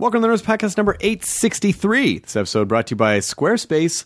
Welcome to the Nerdist Podcast number 863. This episode brought to you by Squarespace.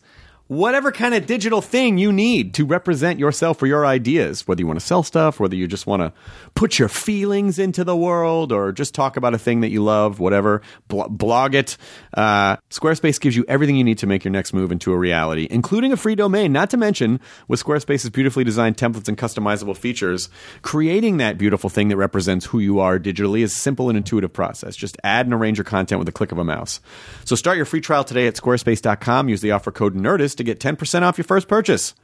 Whatever kind of digital thing you need to represent yourself or your ideas, whether you want to sell stuff, whether you just want to put your feelings into the world, or just talk about a thing that you love, whatever, bl- blog it. Uh, Squarespace gives you everything you need to make your next move into a reality, including a free domain. Not to mention, with Squarespace's beautifully designed templates and customizable features, creating that beautiful thing that represents who you are digitally is a simple and intuitive process. Just add and arrange your content with a click of a mouse. So start your free trial today at squarespace.com. Use the offer code NERDIST to get 10% off your first purchase.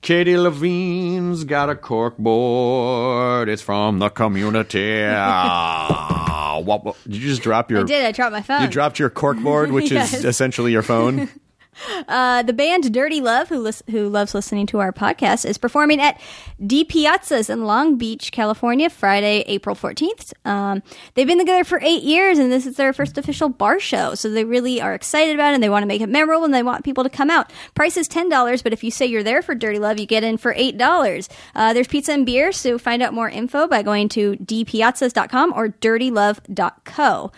Katie Levine's got a cork board. It's from the community. What, what- did you just drop your? I did. I dropped my phone. You dropped your cork board, which Yes. is essentially your phone. Uh, the band Dirty Love, who lis- who loves listening to our podcast, is performing at D Piazzas in Long Beach, California, Friday, April fourteenth. Um, they've been together for eight years, and this is their first official bar show. So they really are excited about it, and they want to make it memorable, and they want people to come out. Price is ten dollars, but if you say you're there for Dirty Love, you get in for eight dollars. Uh, there's pizza and beer, so find out more info by going to dpiazzas.com or dirtylove.co.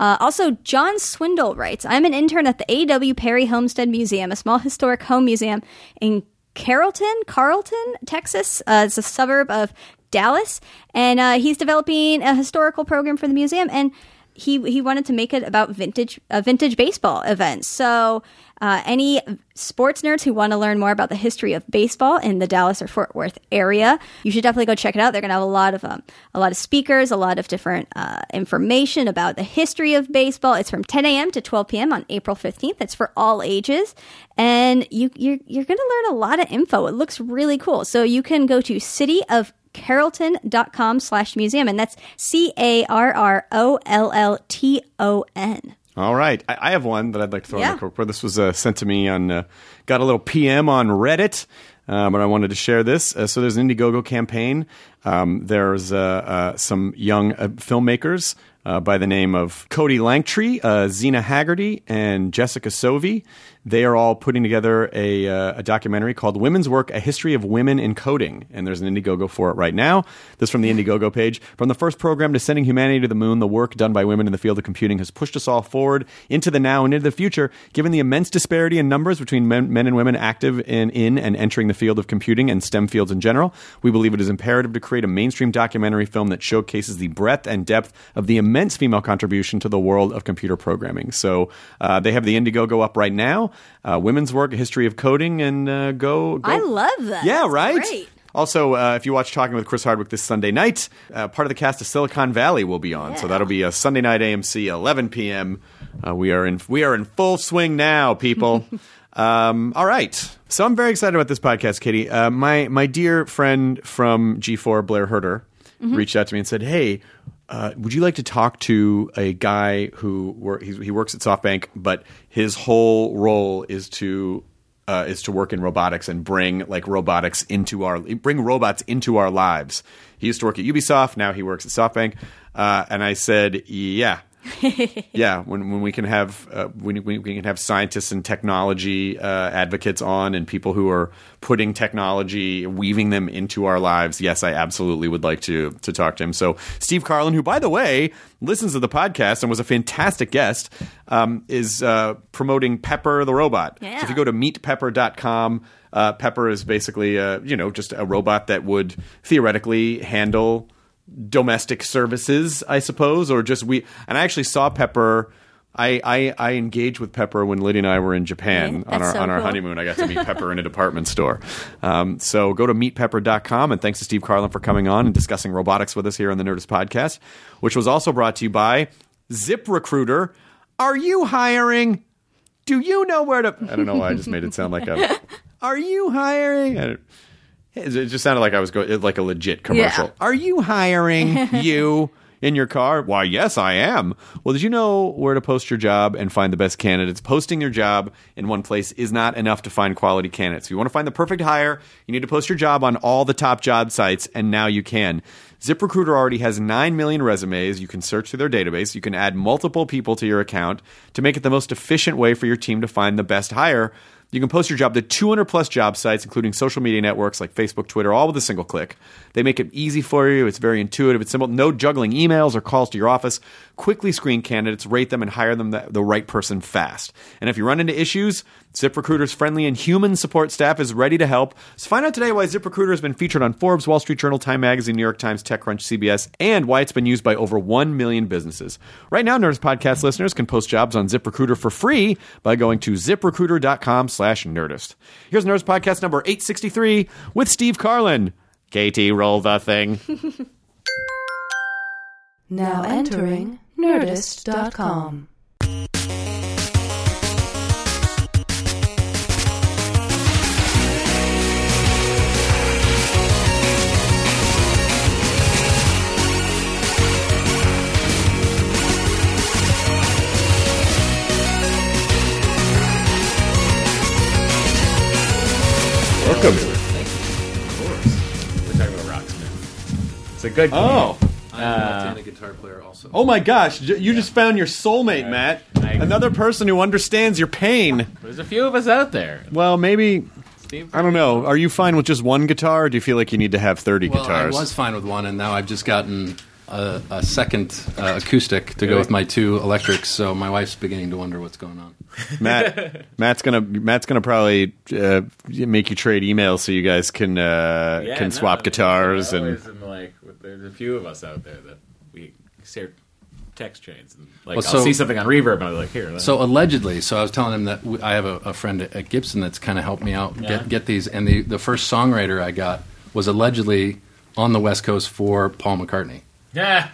Uh, also, John Swindle writes I'm an intern at the A.W. Perry Homestead Museum, a small historic home museum in Carrollton, Carlton, Texas. Uh, it's a suburb of Dallas. And uh, he's developing a historical program for the museum. And he, he wanted to make it about vintage uh, vintage baseball events. So, uh, any sports nerds who want to learn more about the history of baseball in the Dallas or Fort Worth area, you should definitely go check it out. They're going to have a lot of um, a lot of speakers, a lot of different uh, information about the history of baseball. It's from 10 a.m. to 12 p.m. on April 15th. It's for all ages, and you you're you're going to learn a lot of info. It looks really cool. So you can go to city of carrollton.com slash museum and that's c-a-r-r-o-l-l-t-o-n All right, I, I have one that I'd like to throw in Yeah. the cork. This was uh, sent to me on. Uh, got a little PM on Reddit, uh, but I wanted to share this. Uh, so there's an Indiegogo campaign. Um, there's uh, uh, some young uh, filmmakers uh, by the name of Cody Langtree, uh, Zena Haggerty, and Jessica Sovey. They are all putting together a, uh, a documentary called Women's Work: A History of Women in Coding, and there's an Indiegogo for it right now. This from the Indiegogo page. From the first program to sending humanity to the moon, the work done by women in the field of computing has pushed us all forward into the now and into the future. Given the immense disparity in numbers between men, men and women active in, in and entering the field of computing and STEM fields in general, we believe it is imperative to create a mainstream documentary film that showcases the breadth and depth of the immense female contribution to the world of computer programming. So uh, they have the Indiegogo up right now. Uh, women's work, a history of coding, and uh, go, go. I love that. Yeah, That's right. great. Also, uh, if you watch Talking with Chris Hardwick this Sunday night, uh, part of the cast of Silicon Valley will be on. So that'll be a Sunday night AMC, 11 p.m. Uh, we are in we are in full swing now, people. um, all right. So I'm very excited about this podcast, Katie. Uh, my my dear friend from G4, Blair Herter, reached out to me and said, "Hey." Uh, would you like to talk to a guy who wor- he, works at SoftBank, but his whole role is to uh, is to work in robotics and bring like robotics into our bring robots into our lives. He used to work at Ubisoft. Now he works at SoftBank. Uh, and I said, yeah. yeah, when when we can have uh, when, when we can have scientists and technology uh, advocates on and people who are putting technology, weaving them into our lives. Yes, I absolutely would like to to talk to him. So Steve Carlin, who by the way listens to the podcast and was a fantastic guest, um, is uh, promoting Pepper the robot. So if you go to meetpepper.com, uh, Pepper is basically uh, you know just a robot that would theoretically handle domestic services, I suppose, or just we. And I actually saw Pepper. I, I, I engaged with Pepper when Lydia and I were in Japan Yeah, on our so on our cool. honeymoon. I got to meet Pepper in a department store. Um, so go to meetpepper.com and thanks to Steve Carlin for coming on and discussing robotics with us here on the Nerdist podcast, which was also brought to you by ZipRecruiter. Are you hiring? Do you know where to? I don't know why I just made it sound like a. Are you hiring? I don't- it just sounded like I was going like a legit commercial. Yeah. Are you hiring you in your car? Why, yes, I am. Well, did you know where to post your job and find the best candidates? Posting your job in one place is not enough to find quality candidates. If you want to find the perfect hire, you need to post your job on all the top job sites, and now you can. ZipRecruiter already has 9 million resumes. You can search through their database. You can add multiple people to your account to make it the most efficient way for your team to find the best hire. You can post your job to 200 plus job sites, including social media networks like Facebook, Twitter, all with a single click. They make it easy for you. It's very intuitive. It's simple. No juggling emails or calls to your office. Quickly screen candidates, rate them, and hire them the, the right person fast. And if you run into issues, ZipRecruiter's friendly and human support staff is ready to help. So find out today why ZipRecruiter has been featured on Forbes, Wall Street Journal, Time Magazine, New York Times, TechCrunch, CBS, and why it's been used by over 1 million businesses. Right now, Nerdist Podcast listeners can post jobs on ZipRecruiter for free by going to ziprecruiter.com slash Nerdist. Here's Nerdist Podcast number 863 with Steve Carlin. Katie, roll the thing. Now entering Nerdist.com. a good game. Oh. I'm a left-handed guitar player also. Oh my gosh, j- you just found your soulmate, Matt. I- Another person who understands your pain. There's a few of us out there. Well, maybe Steve, I don't know. Are you fine with just one guitar, or do you feel like you need to have 30 Well, guitars? I was fine with one, and now I've just gotten a, a second uh, acoustic to go with my two electrics. So my wife's beginning to wonder what's going on. Matt, Matt's gonna Matt's gonna probably uh, make you trade emails so you guys can uh, Yeah, can no, swap guitars and always am like, there's a few of us out there that we share text chains. And, like, Well, I'll see something on Reverb, and I'm like, here. So allegedly, so I was telling him that w- I have a, a friend at Gibson that's kind of helped me out Yeah. get get these, and the the first songwriter I got was allegedly on the West Coast for Paul McCartney. yeah.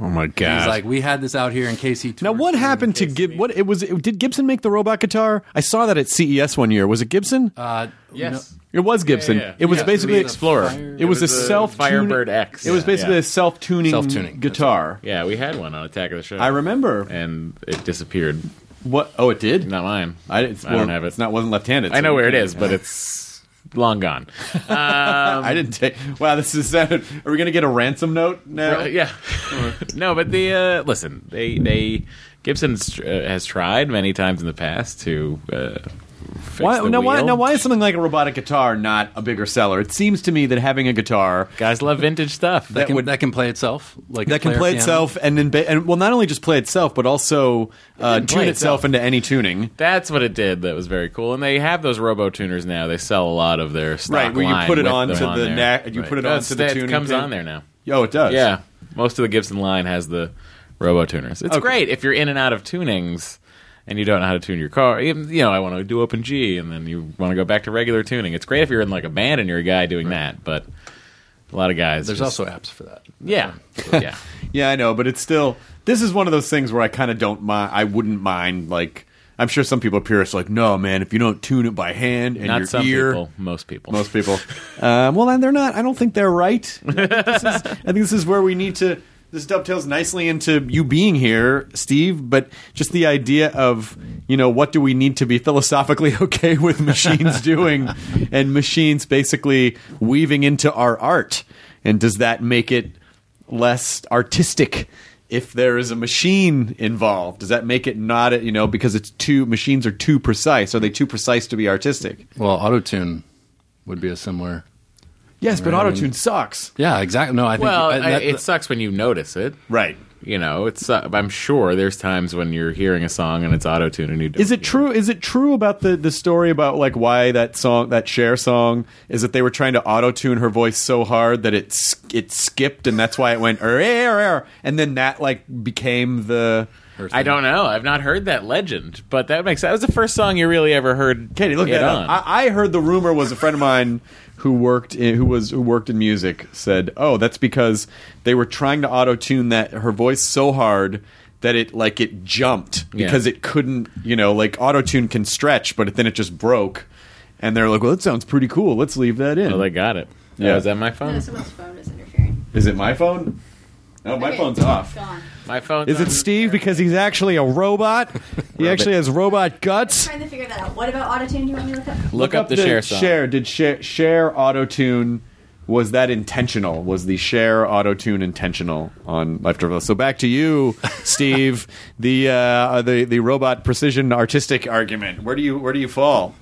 Oh my god! He's like, we had this out here in case he. now, what happened to Gib? What it was? Did Gibson make the robot guitar? I saw that at CES one year. Was it Gibson? Uh, Yes. it was Gibson. yeah. It was Yeah, basically Explorer. Fire- It was, a the self Firebird X. It was basically yeah. a self tuning Self-tuning, guitar. Yeah, we had one on Attack of the Show. I remember And it disappeared. what. Oh, it did. Not mine. I, it's, I don't have it. It's not wasn't left handed. I know where it is, but it's long gone. Um, I didn't take. Wow, this is. Uh, are we going to get a ransom note now? Yeah. no, but the uh, listen, they they Gibson uh, has tried many times in the past to uh, Why, now, why, now, why is something like a robotic guitar not a bigger seller? It seems to me that having a guitar Guys love vintage stuff. that can, would- that can play itself, like that can play piano. itself and then ba- and well, not only just play itself, but also uh, can tune itself itself. into any tuning. That's what it did. That was very cool. And they have those robo tuners now. They sell a lot of their stock Right, where you put it with onto on the there. neck- you put it That's- onto the that tuning comes pin. on there now. Oh, it does. Yeah, most of the Gibson line has the robo tuners. It's Okay. great if you're in and out of tunings and you don't know how to tune your car. You know, I want to do open G, and then you want to go back to regular tuning. It's great if you're in like a band and you're a guy doing that, but a lot of guys. There's just- also apps for that. yeah, yeah. Yeah, I know, but it's still. This is one of those things where I kind of don't mind. I wouldn't mind. Like, I'm sure some people are purists. Like, no, man, if you don't tune it by hand and Not your some ear, people, most people. most people. um, well, then they're not. I don't think they're right. This is, I think this is where we need to. This dovetails nicely into you being here, Steve. But just the idea of you know what do we need to be philosophically okay with machines doing, and machines basically weaving into our art, and does that make it less artistic? If there is a machine involved, does that make it not, you know, because it's too machines are too precise? Are they too precise to be artistic? Well, autotune would be a similar. Yes, but Right, I autotune mean- sucks. Yeah, exactly. No, I think well, I- I- that- it sucks when you notice it. Right. You know, it's. Uh, I'm sure there's times when you're hearing a song and it's auto tuned and you. Don't Is it hear true? Is it true about the, the story about like why that song, that Cher song, is that they were trying to auto tune her voice so hard that it it skipped and that's why it went "Er, er, er," and then that like became the. Her I don't know. I've not heard that legend, but that makes that was the first song you really ever heard. Katie, look it that on. up. I, I heard the rumor was a friend of mine who worked in, who was who worked in music said, "Oh, that's because they were trying to auto tune that her voice so hard." That it like it jumped Yeah. because it couldn't, you know, like auto tune can stretch, but then it just broke, and they're like, "Well, that sounds pretty cool. Let's leave that in." well, they got it. Oh, yeah. Oh, is that my phone? No, someone's phone is interfering. Is it my phone? No, my Okay, phone's off. Gone. My phone. Is it Steve because he's actually a robot? he actually has robot guts. Trying to figure that out. What about autotune? Do you want me to look up? Look, up the, Cher song. Cher did Cher, Cher auto tune? Was that intentional? Was the Cher auto tune intentional on Life Driven? So back to you, Steve. the uh, the the robot precision artistic argument. Where do you where do you fall?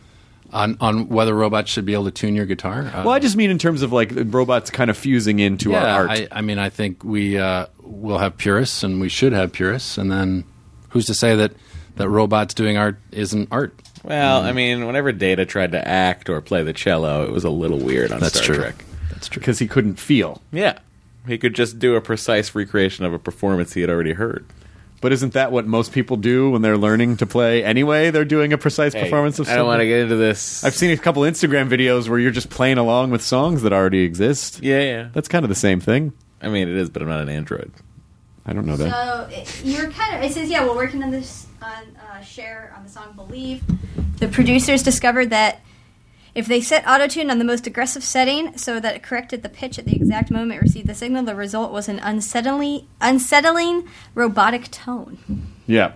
On on whether robots should be able to tune your guitar. Uh, Well, I just mean in terms of like robots kind of fusing into our yeah, art. I, I mean, I think we uh, will have purists, and we should have purists, and then who's to say that that robots doing art isn't art? Well, I mean, whenever Data tried to act or play the cello, it was a little weird on That's Star true. Trek. That's true. because he couldn't feel. Yeah, he could just do a precise recreation of a performance he had already heard. But isn't that what most people do when they're learning to play anyway? They're doing a precise performance of I don't want to get into this. I've seen a couple Instagram videos where you're just playing along with songs that already exist. yeah, yeah. That's kind of the same thing. I mean, it is, but I'm not an android. I don't know that. So it- you're kind of. It says, yeah, we're working on this on uh, Cher on the song "Believe." The producers discovered that if they set autotune on the most aggressive setting, so that it corrected the pitch at the exact moment it received the signal, the result was an unsettling, unsettling robotic tone. Yeah.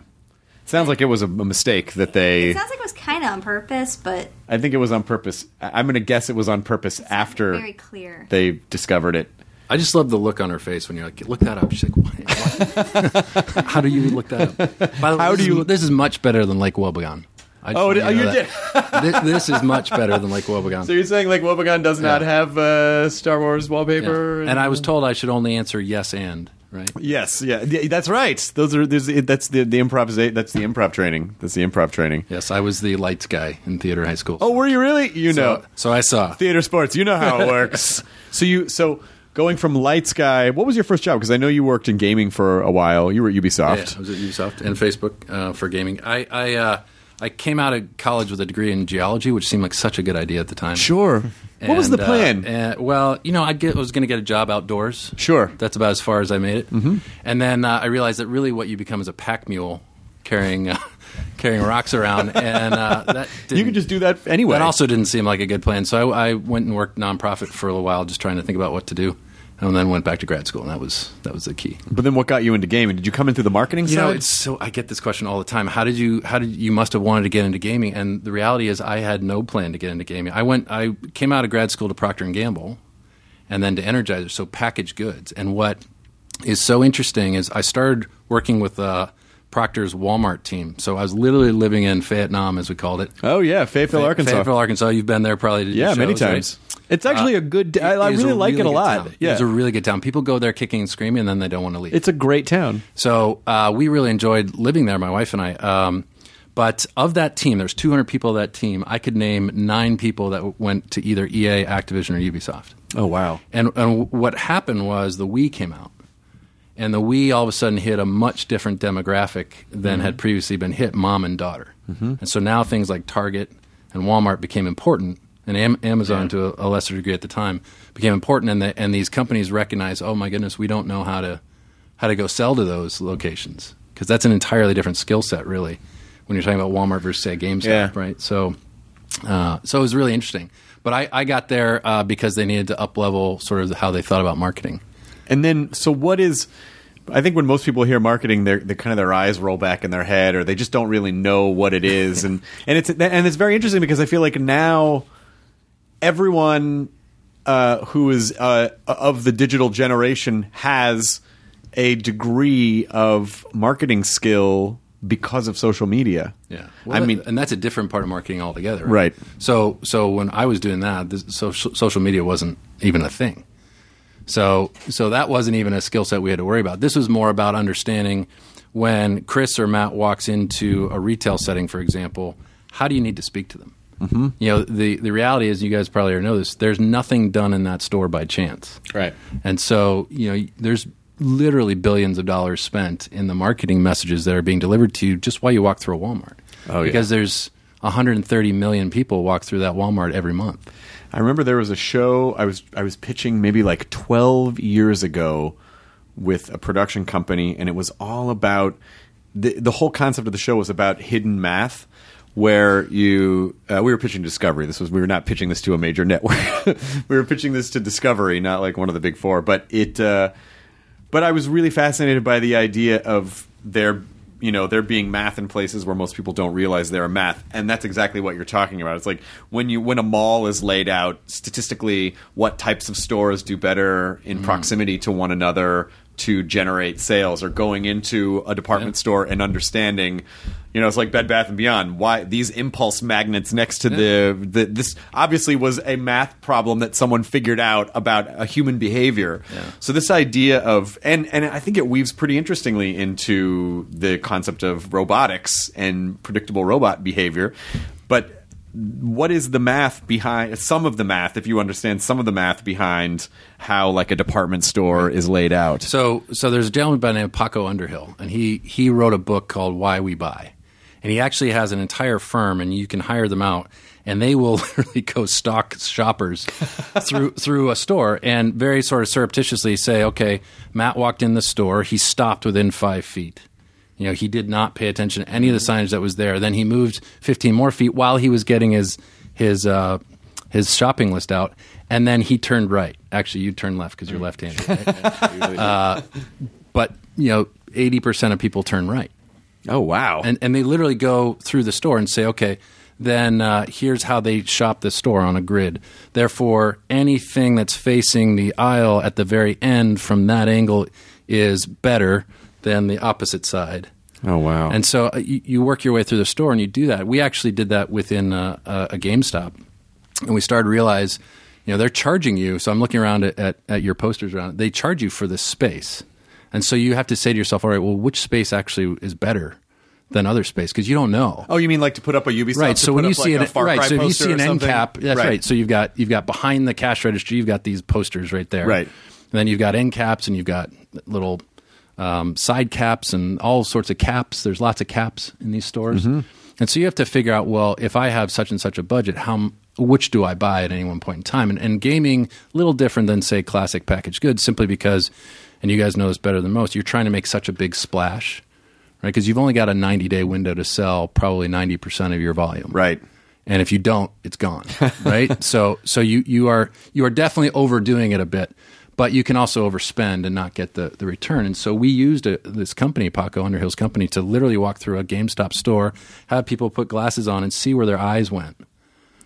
Sounds like it was a, a mistake that they. It sounds like it was kind of on purpose, but I think it was on purpose. I- I'm going to guess it was on purpose after very clear. they discovered it. I just love the look on her face when you're like, look that up. She's like, what? What? How do you look that up? By the way, How this do is- you- This is much better than Lake Wobegon. I Oh, did- oh, you that. this, this is much better than Lake Wobegon. So you're saying like Wobegon does not have uh, Star Wars Yeah. wallpaper? And I was told I should only answer yes and right. Yes, yeah, yeah, that's right. Those are there's, that's the the improvisation. That's the improv training. That's the improv training. Yes, I was the lights guy in theater high school. Oh, were you really? You know, so, so I saw. theater sports. You know how it works. so you so going from lights guy. What was your first job? Because I know you worked in gaming for a while. You were at Yeah, Ubisoft. I was at Ubisoft and Facebook uh, for gaming. I I, uh, I came out of college with a degree in geology, which seemed like such a good idea at the time. Sure. what was the And, uh, plan? and- well, you know, I get, was going to get a job outdoors. Sure. That's about as far as I made it. Mm-hmm. And then uh, I realized that really what you become is a pack mule carrying uh, carrying rocks around, and uh, that you could just do that anyway. That also didn't seem like a good plan. So I, I went and worked nonprofit for a little while, just trying to think about what to do, and then went back to grad school, and that was that was the key. But then what got you into gaming? Did you come in through the marketing You side? know, it's so I get this question all the time. How did you? How did you must have wanted to get into gaming? And the reality is, I had no plan to get into gaming. I went. I came out of grad school to Procter and Gamble, and then to Energizer, so packaged goods. And what is so interesting is I started working with uh, Procter's Walmart team. So I was literally living in Vietnam, as we called it. oh yeah, Fayetteville, Arkansas. Fayetteville, Arkansas. You've been there probably. Yeah, many shows, right? times. It's actually a good. I, I really like it a lot. town. Yeah, It's a really good town. People go there kicking and screaming, and then they don't want to leave. it's a great town. So uh, we really enjoyed living there, my wife and I. Um, but of that team, there's 200 people of that team. I could name nine people that went to either EA, Activision, or Ubisoft. Oh wow. And, and what happened was the Wii came out, and the Wii all of a sudden hit a much different demographic than had previously been hit, mom and daughter. And so now things like Target and Walmart became important, and Am- Amazon to a, a lesser degree at the time became important, and the, and these companies recognize, oh my goodness, we don't know how to how to go sell to those locations because that's an entirely different skill set, really, when you're talking about Walmart versus say GameStop, Yeah. right? So, uh, so it was really interesting. But I, I got there uh, because they needed to up level sort of how they thought about marketing. And then, so what is? I think when most people hear marketing, they kind of their eyes roll back in their head, or they just don't really know what it is. and and it's and it's very interesting because I feel like now everyone uh, who is uh, of the digital generation has a degree of marketing skill because of social media. Yeah, I mean, and that's a different part of marketing altogether. Right. So, so when I was doing that, this, social social media wasn't even a thing. So, so that wasn't even a skill set we had to worry about. This was more about understanding when Chris or Matt walks into a retail setting, for example, how do you need to speak to them? Mm-hmm. You know, the the reality is, you guys probably already know this. There's nothing done in that store by chance. Right. And so, you know, there's literally billions of dollars spent in the marketing messages that are being delivered to you just while you walk through a Walmart. Oh, yeah. because there's 130 million people walk through that Walmart every month. I remember there was a show I was I was pitching maybe like 12 years ago with a production company and it was all about the the whole concept of the show was about hidden math where you uh, we were pitching Discovery. This was we were not pitching this to a major network. We were pitching this to Discovery not like one of the big 4 but it uh, but I was really fascinated by the idea of there you know there being math in places where most people don't realize there are math. And that's exactly what you're talking about. It's like when you when a mall is laid out statistically what types of stores do better in mm. proximity to one another to generate sales or going into a department store and understanding You know, it's like Bed Bath and Beyond. Why these impulse magnets next to the, the this obviously was a math problem that someone figured out about a human behavior. So this idea of and and I think it weaves pretty interestingly into the concept of robotics and predictable robot behavior. But what is the math behind some of the math if you understand some of the math behind how like a department store is laid out So, so there's a gentleman by the name of Paco Underhill, and he he wrote a book called Why We Buy, and he actually has an entire firm, and you can hire them out, and they will literally go stalk shoppers through through a store, and very sort of surreptitiously say, okay, Matt walked in the store, he stopped within five feet. You know, he did not pay attention to any of the signage that was there. Then he moved 15 more feet while he was getting his his uh, his shopping list out, and then he turned right. Actually, you turned left because you're left-handed. Right? Uh, but you know, 80 percent of people turn right, oh wow and and they literally go through the store and say, okay. Then uh, here's how they shop the store on a grid. Therefore, anything that's facing the aisle at the very end from that angle is better than the opposite side. oh wow And so uh, you, you work your way through the store and you do that. We actually did that within uh, a, a GameStop. And we started to realize, you know, they're charging you. So I'm looking around at, at, at your posters around. They charge you for this space. And so you have to say to yourself, all right, well, which space actually is better than other space? Because you don't know. oh you mean like to put up a ubisoft Right. So when you up, see an right, so if you see an end cap, that's right. So you've got you've got behind the cash register, you've got these posters right there. Right. And then you've got end caps, and you've got little um, side caps, and all sorts of caps. There's lots of caps in these stores, Mm-hmm. and so you have to figure out, well, if I have such and such a budget, how which do I buy at any one point in time? And, and gaming, a little different than say classic packaged goods, simply because, and you guys know this better than most, you're trying to make such a big splash. Right, because you've only got a 90 day window to sell probably 90% of your volume right and if you don't, it's gone. Right. so so you you are you are definitely overdoing it a bit, but you can also overspend and not get the the return. And so we used a, this company, Paco Underhill's company, to literally walk through a GameStop store, have people put glasses on, and see where their eyes went,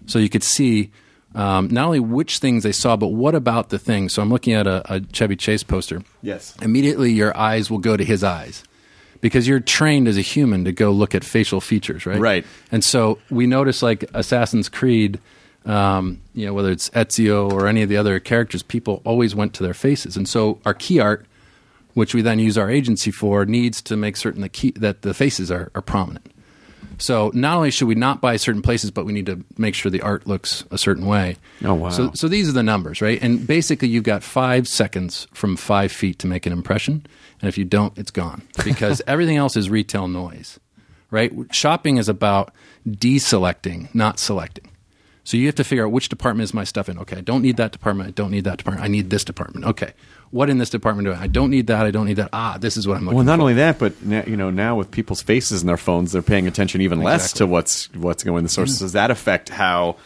so you could see. Um, not only which things they saw, but what about the things. So I'm looking at a, a Chevy Chase poster yes immediately your eyes will go to his eyes because you're trained as a human to go look at facial features, right? Right. And so we notice like Assassin's Creed, um, you know, whether it's Ezio or any of the other characters, people always went to their faces. And so our key art, which we then use our agency for, needs to make certain the key, that the faces are, are prominent. So not only should we not buy certain places, but we need to make sure the art looks a certain way. Oh, wow. So, so these are the numbers, right? And basically, you've got five seconds from five feet to make an impression, and if you don't, it's gone because everything else is retail noise, right? Shopping is about deselecting, not selecting. So you have to figure out which department is my stuff in. Okay, I don't need that department. I don't need that department. I need this department. Okay, what in this department do I? I don't need that. I don't need that. Ah, this is what I'm looking for. well not for. only that but na- you know now with people's faces in their phones they're paying attention even less to what's what's going in the sources does that affect how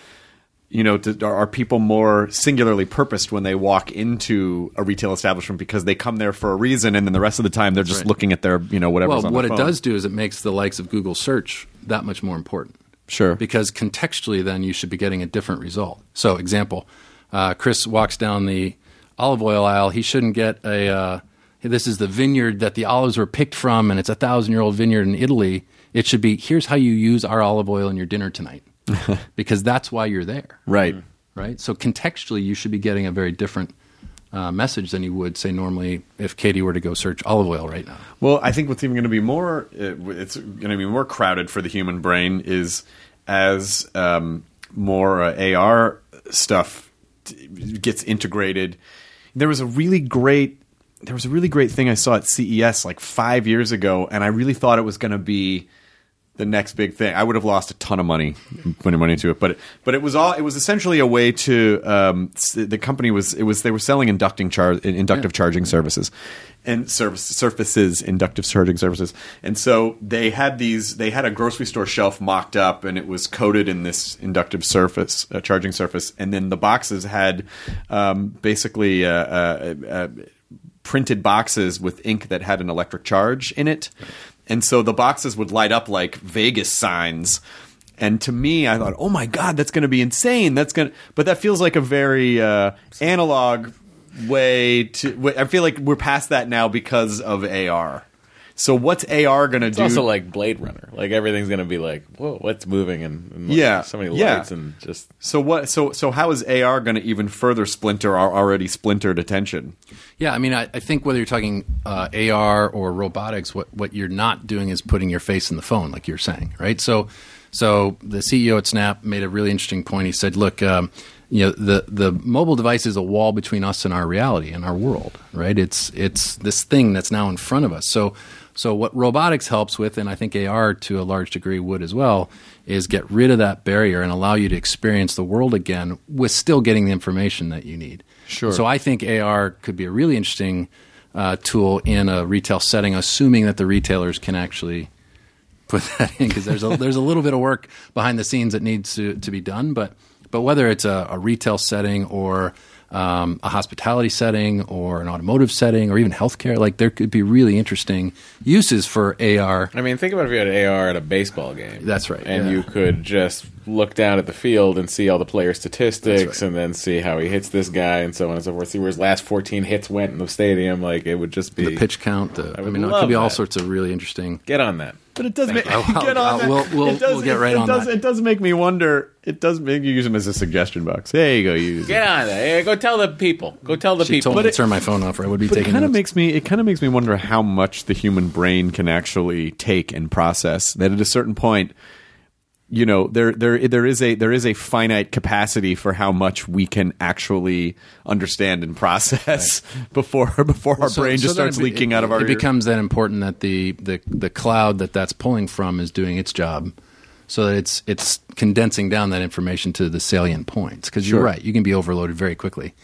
you know, do, are people more singularly purposed when they walk into a retail establishment because they come there for a reason, and then the rest of the time they're just Right. looking at their, you know, whatever. Well, what it does do is it makes the likes of Google search that much more important. Sure. Because contextually, then you should be getting a different result. So, example, uh, Chris walks down the olive oil aisle. He shouldn't get a. Uh, this is the vineyard that the olives were picked from, and it's a thousand year old vineyard in Italy. It should be here's how you use our olive oil in your dinner tonight, because that's why you're there right. right? So contextually, you should be getting a very different uh, message than you would say normally if Katie were to go search olive oil right now. Well, I think what's even going to be more, uh, it's going to be more crowded for the human brain is as um, more uh, AR stuff t- gets integrated. There was a really great, there was a really great thing I saw at CES like five years ago, and I really thought it was going to be the next big thing. I would have lost a ton of money putting money into it, but but it was all it was essentially a way to um, the company was it was they were selling inducting char- inductive charging services and service surfaces inductive charging services, and so they had these they had a grocery store shelf mocked up and it was coated in this inductive surface uh, charging surface, and then the boxes had um, basically. Uh, uh, uh, printed boxes with ink that had an electric charge in it. And so the boxes would light up like Vegas signs. And to me, I thought, oh my God, that's going to be insane. That's going to, but that feels like a very uh, analog way to, I feel like we're past that now because of AR. So what's AR going to It's do? also like Blade Runner. Like everything's gonna be like, whoa, what's moving and, and like, Yeah, so many yeah. lights and just so what? So so how is AR going to even further splinter our already splintered attention? Yeah, I mean, I, I think whether you're talking uh, AR or robotics, what what you're not doing is putting your face in the phone, like you're saying, right? So, so the CEO at Snap made a really interesting point. He said, "Look, um, you know, the the mobile device is a wall between us and our reality and our world, right? It's it's this thing that's now in front of us. So." So what robotics helps with, and I think AR to a large degree would as well, is get rid of that barrier and allow you to experience the world again with still getting the information that you need. Sure. So I think AR could be a really interesting uh, tool in a retail setting, assuming that the retailers can actually put that in because there's a there's a little bit of work behind the scenes that needs to, to be done. But but whether it's a, a retail setting or um, a hospitality setting or an automotive setting or even healthcare, like there could be really interesting uses for AR. I mean, think about if you had AR at a baseball game. That's right, And yeah. you could just look down at the field and see all the player statistics right. and then see how he hits this guy and so on and so forth. See where his last 14 hits went in the stadium. Like, it would just be. The pitch count. The, I, would mean, it could be all that. sorts of really interesting. Get on that. But it does make you. I'll- get on I'll- that. we'll- we'll- it does, we'll get it- right it on does, that. It does make me wonder. It does make you use them as a suggestion box. There you go. Use it. Get on that. Hey, go tell the people. Go tell the She people. told me it- to turn my phone off, or I would be But it kind of makes me it kind of makes me wonder how much the human brain can actually take and process. That at a certain point, you know, there there there is a there is a finite capacity for how much we can actually understand and process before before our So- brain so just starts it be- leaking out of our. It ear. becomes then important that the, the the cloud that that's pulling from is doing its job, so that it's it's condensing down that information to the salient points. Because you're right, you can be overloaded very quickly.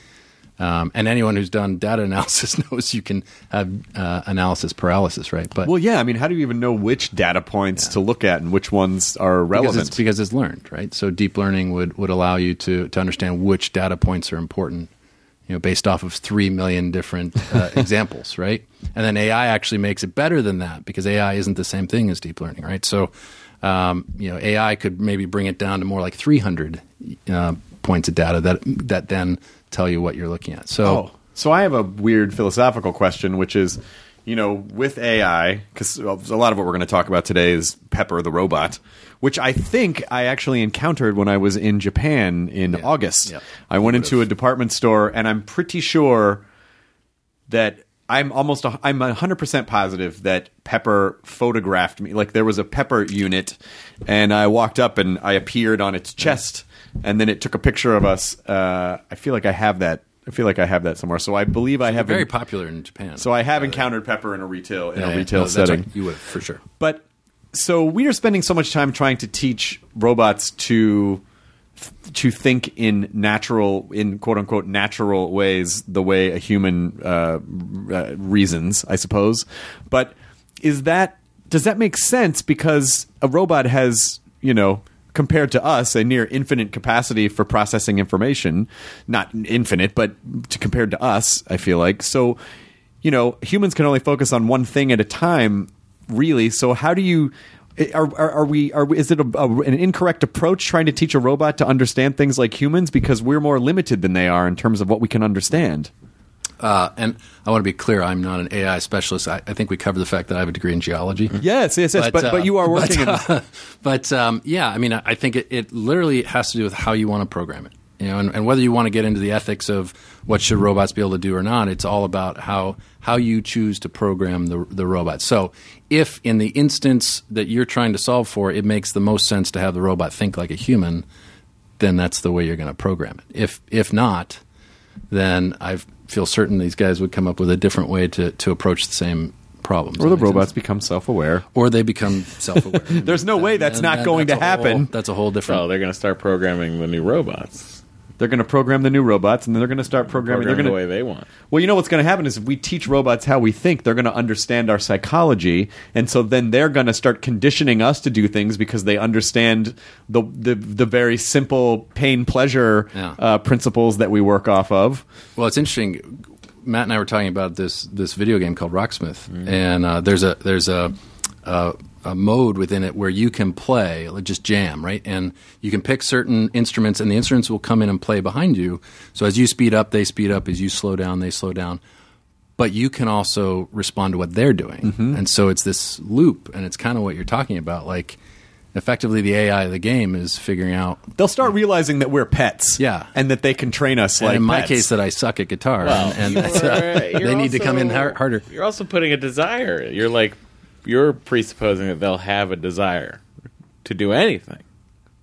Um, and anyone who's done data analysis knows you can have uh, analysis paralysis, right? But Well, yeah. I mean, how do you even know which data points to look at and which ones are because relevant? it's, because it's learned, right? So deep learning would, would allow you to, to understand which data points are important, you know, based off of three million different uh, examples, right? And then AI actually makes it better than that because AI isn't the same thing as deep learning, right? So, um, you know, AI could maybe bring it down to more like 300 uh, points of data that that then tell you what you're looking at. So, Oh, so I have a weird philosophical question, which is, you know, with AI, because a lot of what we're going to talk about today is Pepper the robot, which I think I actually encountered when I was in Japan in August. Yeah. I went into a department store, and I'm pretty sure that I'm almost a, I'm hundred percent positive that Pepper photographed me. Like there was a Pepper unit, and I walked up and I appeared on its chest, and then it took a picture of us. Uh, I feel like I have that. I feel like I have that somewhere. So I believe I have very en- popular in Japan. So I have encountered Pepper in a retail in Yeah, a yeah. retail No, setting. You would for sure. But so we are spending so much time trying to teach robots to to think in natural, in quote unquote natural ways, the way a human uh, uh, reasons, I suppose. But is that does that make sense? Because a robot has, you know. Compared to us, a near infinite capacity for processing information. Not infinite, but to, compared to us, I feel like. So, you know, humans can only focus on one thing at a time, really. So, how do you? Are, are, are we? Are we, is it a, a, an incorrect approach trying to teach a robot to understand things like humans because we're more limited than they are in terms of what we can understand? Uh, and I want to be clear, I'm not an AI specialist. I, I think we covered the fact that I have a degree in geology. Yes, yes, yes. But but, uh, you are working. But, in, uh, but, um, yeah, I mean, I I think it, it literally has to do with how you want to program it. You know, and, and whether you want to get into the ethics of what should robots be able to do or not, it's all about how how you choose to program the the robot. So, if in the instance that you're trying to solve for, it makes the most sense to have the robot think like a human, then that's the way you're going to program it. If if not, then I feel certain these guys would come up with a different way to, to approach the same problems. or the That makes sense? robots become self-aware. or they become self-aware. There's no way that's And not that- going that's to a whole- happen. that's a whole different. Oh, they're going to start programming the new robots. They're going to program the new robots, and then they're going to start programming. Program they're the going to way they want. Well, you know what's going to happen is if we teach robots how we think, they're going to understand our psychology, and so then they're going to start conditioning us to do things because they understand the the, the very simple pain pleasure Yeah. uh, principles that we work off of. Well, it's interesting. Matt and I were talking about this this video game called Rocksmith, and uh, there's a there's a, a a mode within it where you can play, like just jam, right? And you can pick certain instruments, and the instruments will come in and play behind you. So as you speed up, they speed up. As you slow down, they slow down. but you can also respond to what they're doing. And so it's this loop, and it's kind of what you're talking about. Like, effectively, the AI of the game is figuring out. They'll start realizing that we're pets. Yeah. And that they can train us And like in my pets. case, that I suck at guitar, Well, and, and that's, uh, you're they need to come in har- harder. You're also putting a desire. You're like you're presupposing that they'll have a desire to do anything.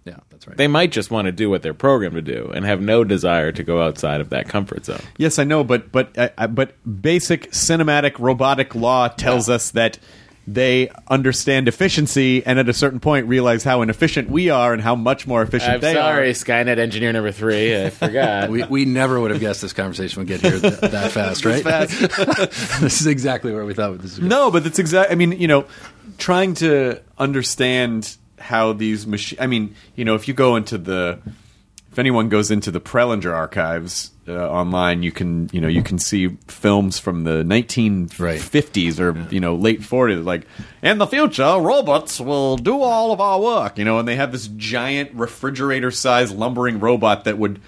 Yeah, that's right. They might just want to do what they're programmed to do and have no desire to go outside of that comfort zone. Yes, I know, but but uh, but basic cinematic robotic law tells us that they understand efficiency and at a certain point realize how inefficient we are and how much more efficient I'm they sorry, are. Skynet engineer number three. I forgot. we, we never would have guessed this conversation would get here th- that fast, right? this is exactly where we thought this was going. No, but that's exactly. I mean, you know, trying to understand how these machines. I mean, you know, if you go into the, if anyone goes into the Prelinger archives uh, online, you can, you know, you can see films from the 1950s or you know late 40s, like in the future, robots will do all of our work. You know, and they have this giant refrigerator-sized lumbering robot that would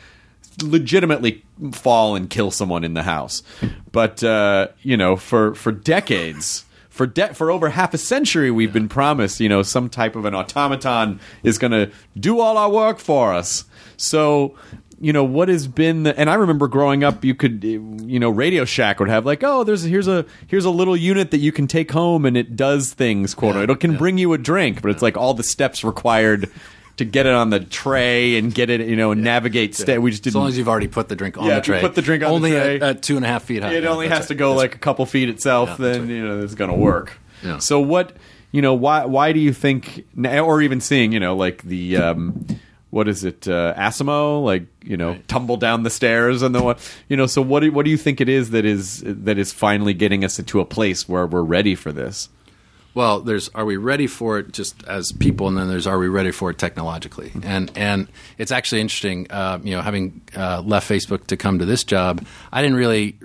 legitimately fall and kill someone in the house. But uh, you know, for for decades, for de- for over half a century, we've been promised, you know, some type of an automaton is going to do all our work for us. So. You know what has been, the, and I remember growing up. You could, you know, Radio Shack would have like, oh, there's here's a here's a little unit that you can take home, and it does things. Quote, Yeah, it can yeah. bring you a drink, but it's like all the steps required to get it on the tray and get it, you know, and navigate. Sta- we just As didn't. long as you've already put the drink on Yeah, the tray. put the drink on the only tray. At, at two and a half feet high. it Yeah, only has to go That's like a couple feet itself. Yeah, then right. you know it's going to work. Yeah. So what you know? Why why do you think, or even seeing you know like the um, what is it, uh, Asimo? Like you know, tumble down the stairs and the what you know. So what do what do you think it is that is that is finally getting us into a place where we're ready for this? Well, there's are we ready for it just as people, and then there's are we ready for it technologically? And and it's actually interesting. Uh, you know, having uh, left Facebook to come to this job, I didn't really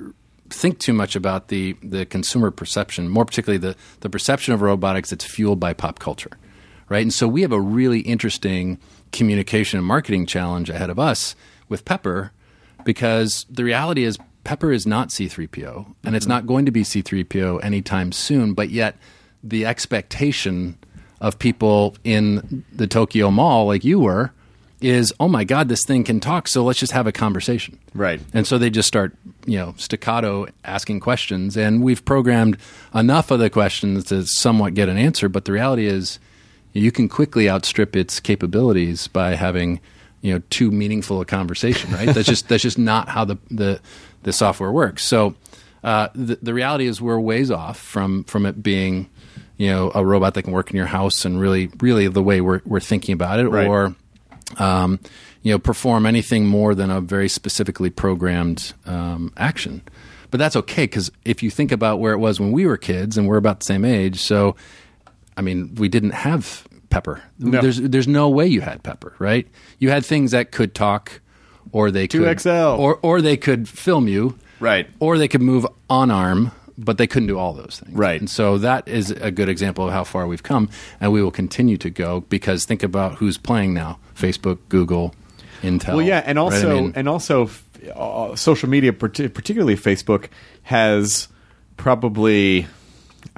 think too much about the the consumer perception, more particularly the the perception of robotics that's fueled by pop culture, right? And so we have a really interesting communication and marketing challenge ahead of us with Pepper, because the reality is Pepper is not C3PO, and mm-hmm. it's not going to be C3PO anytime soon. But yet, the expectation of people in the Tokyo Mall, like you were, is oh my god, this thing can talk. So let's just have a conversation, Right. And so they just start, you know, staccato asking questions, and we've programmed enough of the questions to somewhat get an answer. But the reality is, you can quickly outstrip its capabilities by having you know too meaningful a conversation right? That's just that's just not how the the, the software works. So uh, the, the reality is we're ways off from from it being you know a robot that can work in your house and really really the way we're, we're thinking about it Right. or um, you know perform anything more than a very specifically programmed um, action. But that's okay because if you think about where it was when we were kids and we're about the same age so I mean, we didn't have pepper. No. There's there's no way you had pepper, right? You had things that could talk, or they could 2XL. or or they could film you, Right. Or they could move on arm, but they couldn't do all those things, Right. And so that is a good example of how far we've come, and we will continue to go because think about who's playing now: Facebook, Google, Intel. Well, yeah, and right? I also mean, and also uh, social media, particularly Facebook, has probably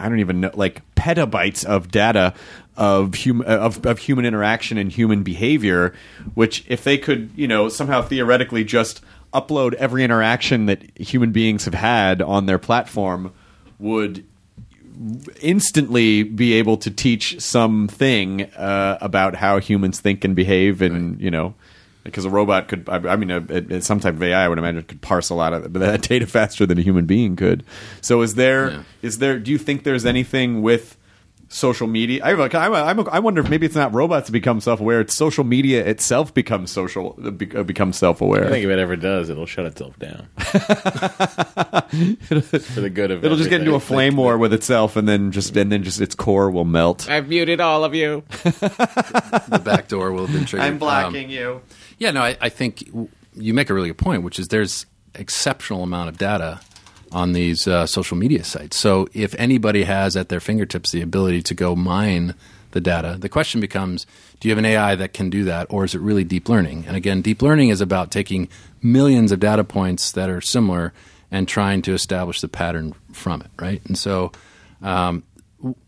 I don't even know like petabytes of data of hum- of of human interaction and human behavior. Which, if they could, you know, somehow theoretically just upload every interaction that human beings have had on their platform, would instantly be able to teach something uh, about how humans think and behave, and you know, because a robot could, I, I mean, a, a, some type of AI, I would imagine, could parse a lot of that data faster than a human being could. So, is there, is Yeah. there? Do you think there's anything with social media? I, like, I'm, I'm, I wonder if maybe it's not robots that become self-aware; it's social media itself becomes social, uh, be- uh, becomes self-aware. I think if it ever does, it'll shut itself down. For the good of It'll just get into a flame war with itself, and then just and then just its core will melt. I've muted all of you. the back door will have been triggered. I'm blocking um, you. Yeah, no, I, I think you make a really good point, which is there's exceptional amount of data on these uh, social media sites. So if anybody has at their fingertips the ability to go mine the data, the question becomes: Do you have an AI that can do that, or is it really deep learning? And again, deep learning is about taking millions of data points that are similar and trying to establish the pattern from it, right? And so, um,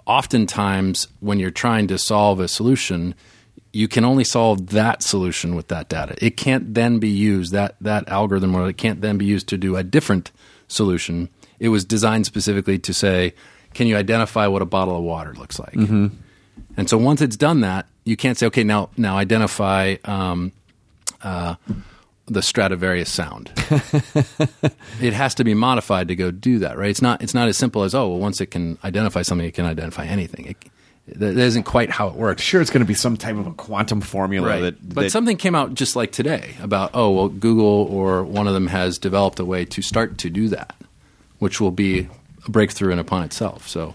oftentimes when you're trying to solve a solution, you can only solve that solution with that data. It can't then be used that that algorithm or it can't then be used to do a different solution. It was designed specifically to say, can you identify what a bottle of water looks like? And so once it's done that, you can't say, okay, now now identify um, uh, the Stradivarius sound. it has to be modified to go do that, right? It's not it's not as simple as oh, well, once it can identify something, it can identify anything. It, that isn't quite how it works. Sure, it's going to be some type of a quantum formula Right. that, but something came out just like today about oh well Google or one of them has developed a way to start to do that, which will be a breakthrough in upon itself. So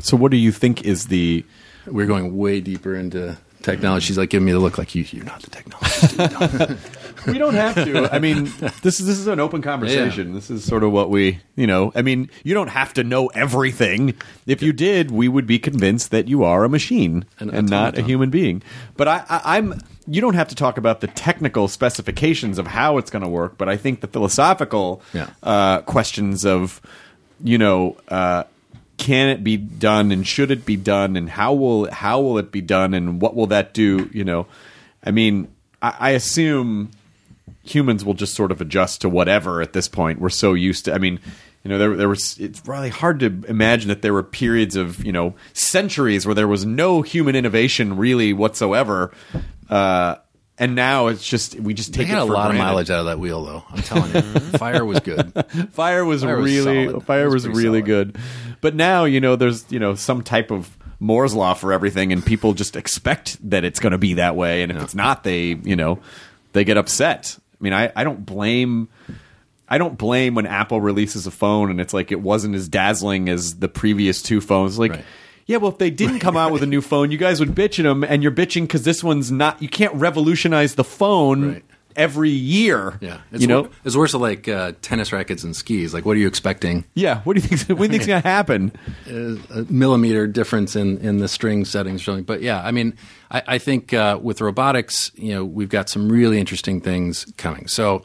So, what do you think is the? we're going way deeper into technology. She's like giving me the look like you you're not the technologist. We don't have to. I mean, this is this is an open conversation. This is sort of what we, you know. I mean, you don't have to know everything. If you did, we would be convinced that you are a machine An and not a human being. But I, I, I'm. You don't have to talk about the technical specifications of how it's going to work. But I think the philosophical Yeah. uh, questions of, you know. Uh, can it be done and should it be done and how will how will it be done and what will that do you know i mean i, I assume humans will just sort of adjust to whatever at this point we're so used to i mean you know there, there was it's really hard to imagine that there were periods of you know centuries where there was no human innovation really whatsoever uh, and now it's just we just They take had a lot of mileage out of that wheel, though. I'm telling you, fire was good. fire was Fire really solid. fire was was, really solid. good but now you know there's you know some type of moore's law for everything and people just expect that it's going to be that way and if it's not they you know they get upset i mean i, I don't blame I don't blame when Apple releases a phone and it's like it wasn't as dazzling as the previous two phones. Like, Right. yeah, well, if they didn't come out with a new phone, you guys would bitch at them, and you're bitching because this one's not. You can't revolutionize the phone Right. Every year. Yeah, it's you know. wor- it's worse than like uh, tennis rackets and skis. Like, what are you expecting? Yeah, what do you think? What do you think's going to happen? a millimeter difference in, in the string settings. something. But yeah, I mean, I, I think uh, with robotics, you know, we've got some really interesting things coming. So,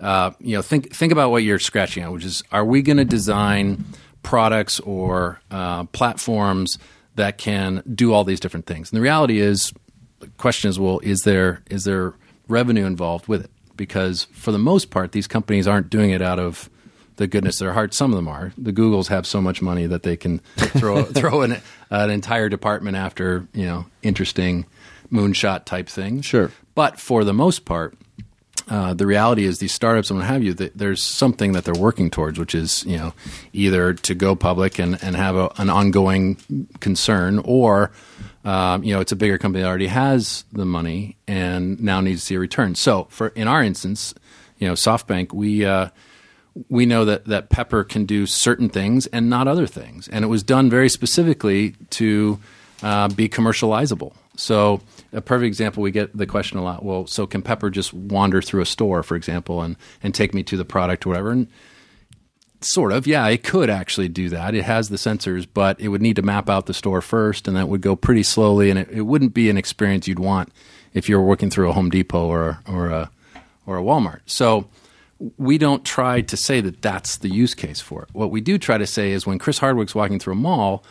uh, you know, think think about what you're scratching at, which is, are we going to design products or uh, platforms that can do all these different things? And the reality is, the question is, well, is there is there revenue involved with it? Because for the most part, these companies aren't doing it out of the goodness of their heart. Some of them are. The Googles have so much money that they can throw throw an, an entire department after you know interesting moonshot type things. Sure. but for the most part. Uh, the reality is, these startups and what have you, there's something that they're working towards, which is you know either to go public and, and have a, an ongoing concern, or um, you know it's a bigger company that already has the money and now needs to see a return. So, for in our instance, you know, SoftBank, we uh, we know that, that Pepper can do certain things and not other things. And it was done very specifically to uh, be commercializable. So, a perfect example, we get the question a lot well, so can Pepper just wander through a store, for example, and, and take me to the product or whatever? And sort of, yeah, it could actually do that. It has the sensors, but it would need to map out the store first, and that would go pretty slowly, and it, it wouldn't be an experience you'd want if you were working through a Home Depot or, or, a, or a Walmart. So, we don't try to say that that's the use case for it. What we do try to say is when Chris Hardwick's walking through a mall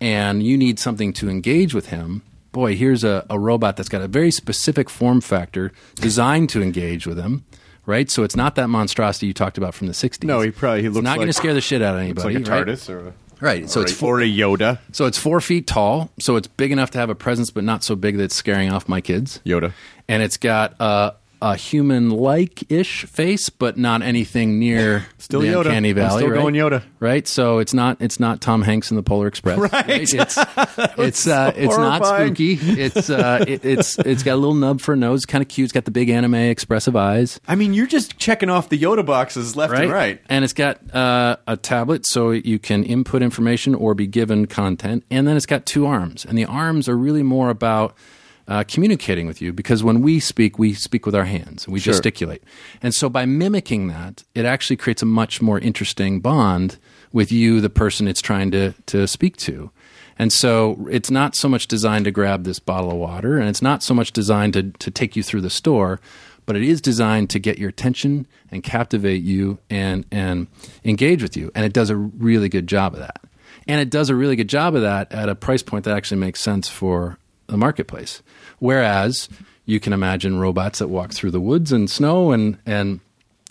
and you need something to engage with him, boy, here's a, a robot that's got a very specific form factor designed to engage with him. Right, so it's not that monstrosity you talked about from the '60s. No, he probably- he It's looks not going to scare the shit out of anybody. like a right? TARDIS or a, Right, so or, it's a, four, or a Yoda. so it's four feet tall. So it's big enough to have a presence, but not so big that it's scaring off my kids Yoda. and it's got uh, a human-like ish face, but not anything near Still the Yoda. uncanny I'm still right? going Yoda. right? So it's not it's not Tom Hanks in the Polar Express. Right. It's it's uh, it's not spooky. It's uh, it, it's it's got a little nub for a nose, kind of cute. It's got the big anime expressive eyes. I mean, you're just checking off the Yoda boxes left Right, and right. and it's got uh, a tablet, so you can input information or be given content. And then it's got two arms, and the arms are really more about uh, communicating with you because when we speak, we speak with our hands, and we Sure. gesticulate, and so by mimicking that, it actually creates a much more interesting bond with you, the person it's trying to to speak to. And so it's not so much designed to grab this bottle of water, and it's not so much designed to, to take you through the store, but it is designed to get your attention and captivate you and and engage with you, and it does a really good job of that. And it does a really good job of that at a price point that actually makes sense for the marketplace. Whereas you can imagine robots that walk through the woods and snow and and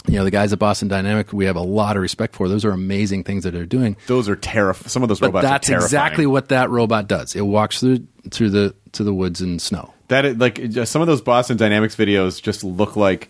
you know the guys at Boston Dynamic we have a lot of respect for. Those are amazing things that they're doing. Those are terrifying. Some of those But robots that's are terrifying. exactly what that robot does. It walks through through the to the woods and snow. That is, like some of those Boston Dynamics videos just look like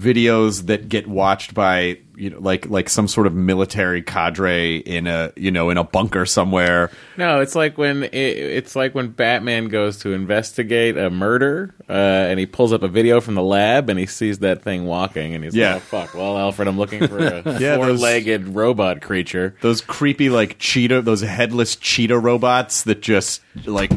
videos that get watched by you know like like some sort of military cadre in a you know in a bunker somewhere. No, it's like when it, it's like when Batman goes to investigate a murder, uh, and he pulls up a video from the lab, and he sees that thing walking, and he's Yeah. like, "Oh fuck!" Well, Alfred, I'm looking for a Yeah, four-legged robot creature. Those creepy like cheetah, those headless cheetah robots that just like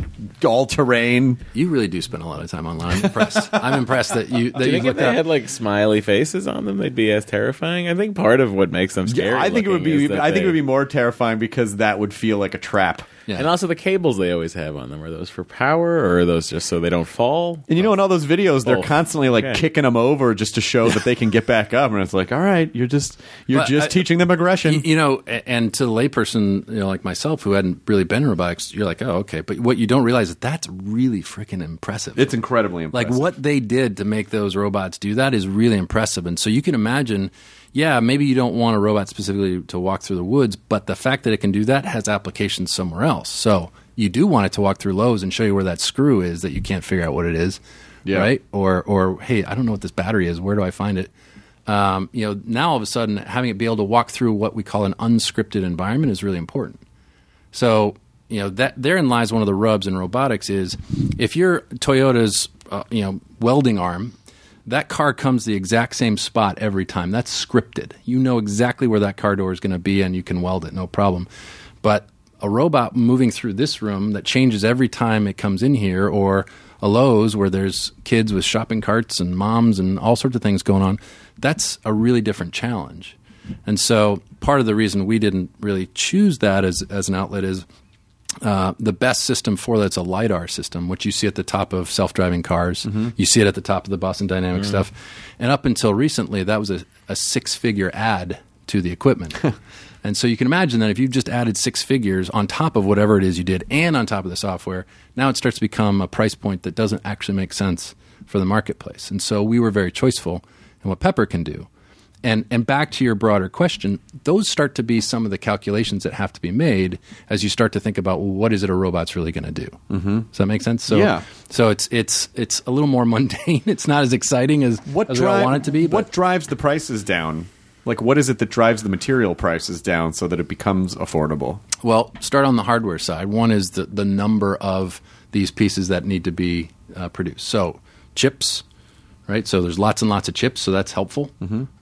all terrain. You really do spend a lot of time online. I'm impressed. I'm impressed that you that Do you you think if they up. had like smiley faces on them, they'd be as terrifying? I think part of what makes them scary. I think it would be. is that I think it would be more terrifying because that would feel like a trap. Yeah. And also the cables they always have on them are those for power, or are those just so they don't fall? And you know, in all those videos, they're Both. constantly like Okay. kicking them over just to show that they can get back up. And it's like, all right, you're just you're But just I- teaching them aggression. Y- you know, a- and to the layperson, you know, like myself, who hadn't really been in robotics, you're like, oh, okay. But what you don't realize is that's really freaking impressive. it's incredibly impressive. like what they did to make those robots do that is really impressive. And so you can imagine, yeah, maybe you don't want a robot specifically to walk through the woods, but the fact that it can do that has applications somewhere else. So you do want it to walk through Lowe's and show you where that screw is that you can't figure out what it is, Yeah. right? Or, or hey, I don't know what this battery is. Where do I find it? Um, you know, now all of a sudden, having it be able to walk through what we call an unscripted environment is really important. So you know that therein lies one of the rubs in robotics is if your Toyota's uh, you know welding arm, that car comes the exact same spot every time. That's scripted. You know exactly where that car door is going to be, and you can weld it, no problem. But a robot moving through this room that changes every time it comes in here, or a Lowe's where there's kids with shopping carts and moms and all sorts of things going on, that's a really different challenge. And so part of the reason we didn't really choose that as, as an outlet is uh, the best system for that's a lidar system, which you see at the top of self-driving cars. You see it at the top of the Boston Dynamics stuff, and up until recently, that was a, a six-figure add to the equipment. and so you can imagine that if you've just added six figures on top of whatever it is you did, and on top of the software, now it starts to become a price point that doesn't actually make sense for the marketplace. And so we were very choiceful in what Pepper can do. And and back to your broader question, those start to be some of the calculations that have to be made as you start to think about well, what is it a robot's really going to do? Mm-hmm. Does that make sense? So Yeah. So it's it's it's a little more mundane. It's not as exciting as what as drive- want it to be. What But drives the prices down? Like, what is it that drives the material prices down so that it becomes affordable? well, start on the hardware side. One is the the number of these pieces that need to be uh, produced. So chips, right? So there's lots and lots of chips, so that's helpful.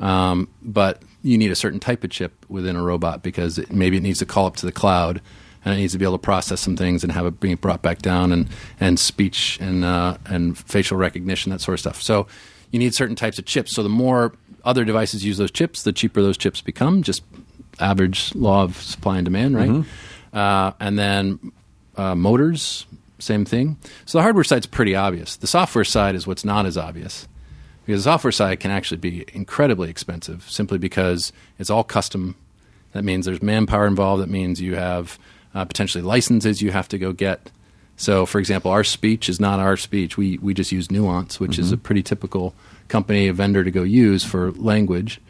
Um, but you need a certain type of chip within a robot because it, maybe it needs to call up to the cloud and it needs to be able to process some things and have it being brought back down and, and speech and uh, and facial recognition that sort of stuff. So you need certain types of chips. So the more other devices use those chips, the cheaper those chips become. Just average law of supply and demand, right? Uh, and then uh, motors, same thing. So the hardware side's pretty obvious. The software side is what's not as obvious because the software side can actually be incredibly expensive simply because it's all custom. That means there's manpower involved. That means you have uh, potentially licenses you have to go get. So, for example, our speech is not our speech. We we just use Nuance, which is a pretty typical company, a vendor to go use for language.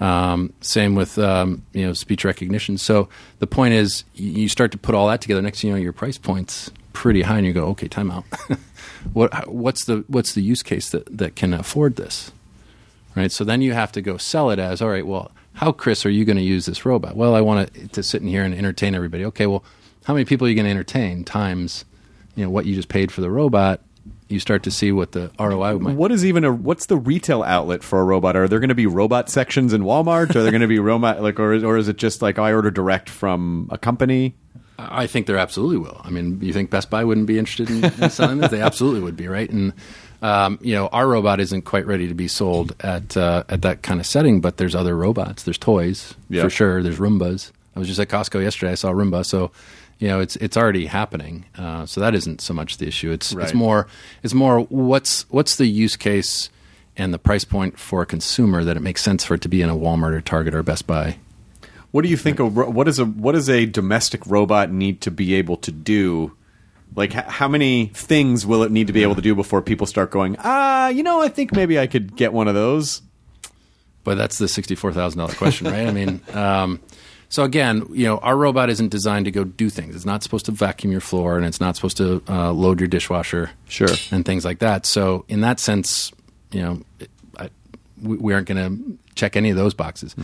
Um, same with um, you know speech recognition. So the point is, you you start to put all that together. Next thing you know, your price point's pretty high, and you go, okay, time out. what what's the what's the use case that that can afford this? Right. So then you have to go sell it as all right. Well, how Chris are you going to use this robot? Well, I want to sit in here and entertain everybody. Okay. Well, how many people are you going to entertain times you know what you just paid for the robot? You start to see what the ROI might. What is even a what's the retail outlet for a robot? Are there going to be robot sections in Walmart? Are there going to be robot like, or is, or is it just like oh, I order direct from a company? I think there absolutely will. I mean, you think Best Buy wouldn't be interested in, in selling this? They absolutely would be, right? And um, you know, our robot isn't quite ready to be sold at uh, at that kind of setting, but there's other robots. There's toys Yeah. for sure. There's Roombas. I was just at Costco yesterday. I saw a Roomba, so you know, it's it's already happening. Uh, so that isn't so much the issue. It's Right. it's more it's more what's what's the use case and the price point for a consumer that it makes sense for it to be in a Walmart or Target or Best Buy. What do you think? A, what is a what does a domestic robot need to be able to do? Like, h- how many things will it need to be able to do before people start going? Ah, you know, I think maybe I could get one of those. But that's the sixty-four thousand dollar question, right? I mean, um, so again, you know, our robot isn't designed to go do things. It's not supposed to vacuum your floor, and it's not supposed to uh, load your dishwasher, Sure. and things like that. So in that sense, you know, it, I, we, we aren't going to check any of those boxes.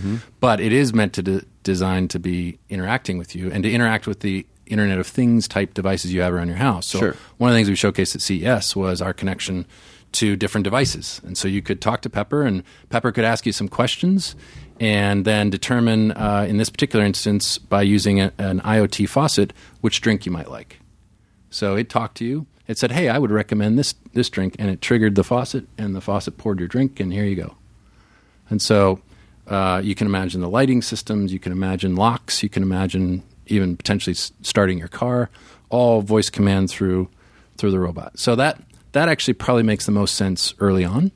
But it is meant to de- design to be interacting with you and to interact with the Internet of Things type devices you have around your house. So Sure. one of the things we showcased at CES was our connection to different devices. And so you could talk to Pepper, and Pepper could ask you some questions and then determine, uh, in this particular instance, by using a, an IoT faucet, which drink you might like. So it talked to you. It said, "Hey, I would recommend this this drink," and it triggered the faucet, and the faucet poured your drink, and here you go. And so uh, you can imagine the lighting systems, you can imagine locks, you can imagine even potentially s- starting your car, all voice command through through the robot. So that that actually probably makes the most sense early on,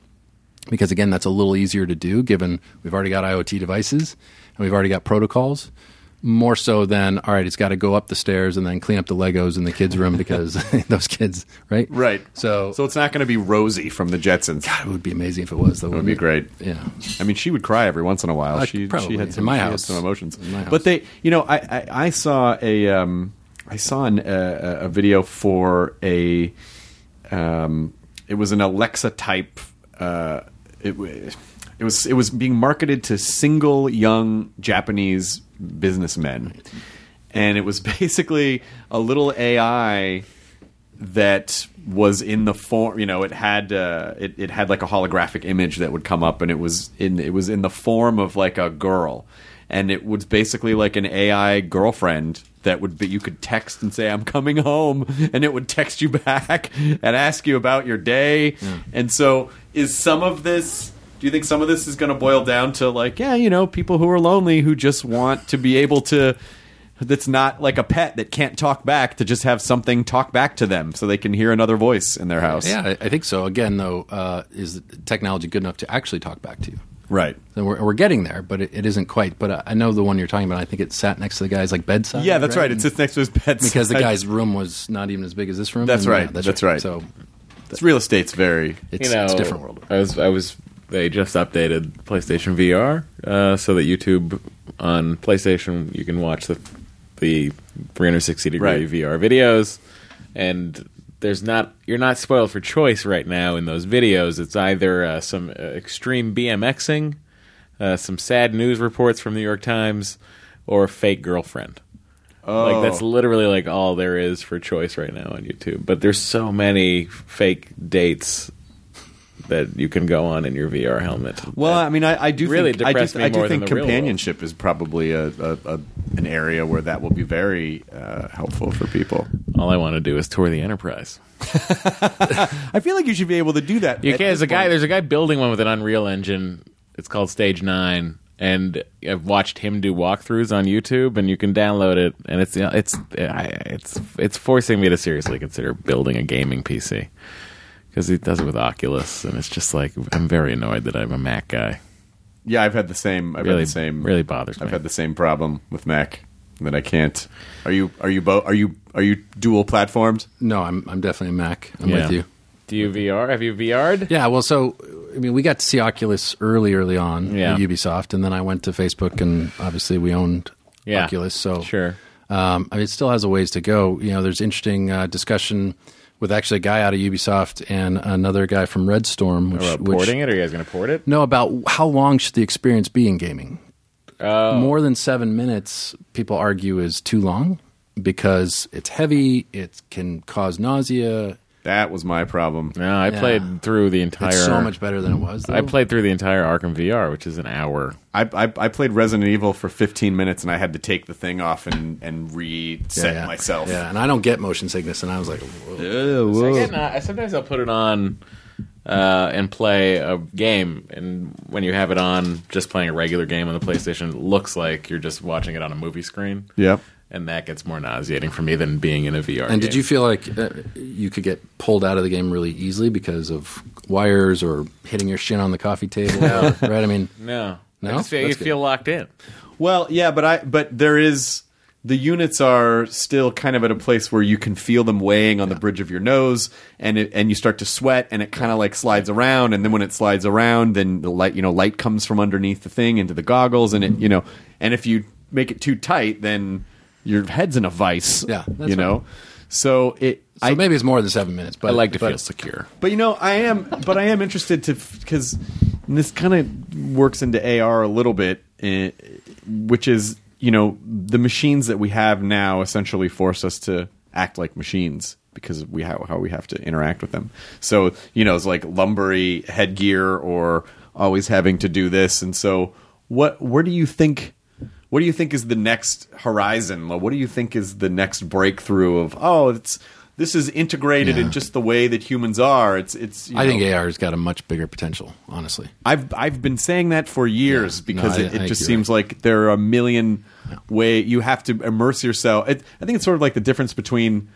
because again, that's a little easier to do given we've already got IoT devices and we've already got protocols. More so than all right, it's got to go up the stairs and then clean up the Legos in the kids' room because those kids, right? Right. So, So it's not going to be Rosie from the Jetsons. God it would be amazing if it was. Though, It would be great. Yeah. I mean, she would cry every once in a while. Uh, she probably. she had In some, my she had house. some emotions. In my house. But they, you know, I I, I saw a um, I saw an, uh, a video for a um, it was an Alexa type. Uh, it wa- it was it was being marketed to single young Japanese businessmen, and it was basically a little AI that was in the form you know it had uh, it, it had like a holographic image that would come up and it was in it was in the form of like a girl. And it was basically like an AI girlfriend that would be you could text and say I'm coming home and it would text you back and ask you about your day. And so is some of this do you think some of this is going to boil down to like yeah you know people who are lonely who just want to be able to that's not like a pet that can't talk back to just have something talk back to them so they can hear another voice in their house. Yeah, I I think so. Again, though, uh, is technology good enough to actually talk back to you? Right. And we're, we're getting there, but it, it isn't quite. But I know the one you're talking about. I think it sat next to the guy's like bedside. Yeah, that's right. It sits next to his bed. because the guy's room was not even as big as this room. That's and, right. yeah, That's right. So It's real estate's very. it's, you know, it's a different world. I was, I was, they just updated PlayStation VR uh, so that YouTube on PlayStation you can watch the the 360 degree Right. VR videos, and there's not you're not spoiled for choice right now in those videos. It's either uh, some uh, extreme BMXing, uh, some sad news reports from the New York Times, or a fake girlfriend. Oh. Like that's literally like all there is for choice right now on YouTube. But there's so many fake dates that you can go on in your VR helmet. Well, I mean, I, I do Really think I do, me I do more than think the companionship is probably a, a, a an area where that will be very uh, helpful for people. all I want to do is tour the Enterprise. I feel like you should be able to do that. You can. There's a guy. There's a guy building one with an Unreal Engine. It's called Stage Nine, and I've watched him do walkthroughs on YouTube, and you can download it. And it's it's it's it's forcing me to seriously consider building a gaming PC because he does it with Oculus, and it's just like I'm very annoyed that I'm a Mac guy. Yeah, I've had the same. I've Really, had the same. really bothers me. I've had the same problem with Mac that I can't. Are you? Are you both? Are you? Are you dual platformed? No, I'm I'm definitely a Mac. I'm Yeah. with you. Do you VR? Have you VR'd? Yeah, well, so I mean, we got to see Oculus early, early on Yeah. at Ubisoft, and then I went to Facebook, and obviously we owned Yeah. Oculus. So Sure. Um, I mean, it still has a ways to go. You know, there's interesting uh, discussion with actually a guy out of Ubisoft and another guy from Red Storm, which, About which porting it? Are you guys going to port it? no about how long should the experience be in gaming. Oh. More than seven minutes, people argue is too long because it's heavy. It can cause nausea. That was my problem. No, I Yeah. played through the entire. It's so much better than it was. Though. I played through the entire Arkham VR, which is an hour. I, I I played Resident Evil for 15 minutes and I had to take the thing off and and reset yeah, yeah. myself. Yeah, and I don't get motion sickness, and I was like, Whoa. So I get sometimes I'll put it on uh, and play a game, and when you have it on, just playing a regular game on the PlayStation, it looks like you're just watching it on a movie screen. Yep. And that gets more nauseating for me than being in a VR. And did you feel like uh, you could get pulled out of the game really easily because of wires or hitting your shin on the coffee table? right? I mean, No, No? I feel, you good. feel locked in. Well, yeah, but I but there is the units are still kind of at a place where you can feel them weighing on the bridge of your nose, and it, and you start to sweat, and it kind of like slides around, and then when it slides around, then the light you know light comes from underneath the thing into the goggles, and it you know, and if you make it too tight, then your head's in a vice. Yeah, that's you know. So it. so I, maybe it's more than seven minutes. But I like to but- feel secure. But you know, I am, but I am interested to because this kind of works into AR a little bit, eh, which is you know the machines that we have now essentially force us to act like machines because we how how we have to interact with them. So you know, it's like lumbery headgear or always having to do this, and so what? Where do you think? What do you think is the next horizon? What do you think is the next breakthrough of oh, it's this is integrated Yeah. in just the way that humans are. It's it's. you I think AR's got a much bigger potential, honestly. I've I've been saying that for years Yeah. because No, it, I it think just seems like there are a million way you have to immerse yourself. It, I think it's sort of like the difference between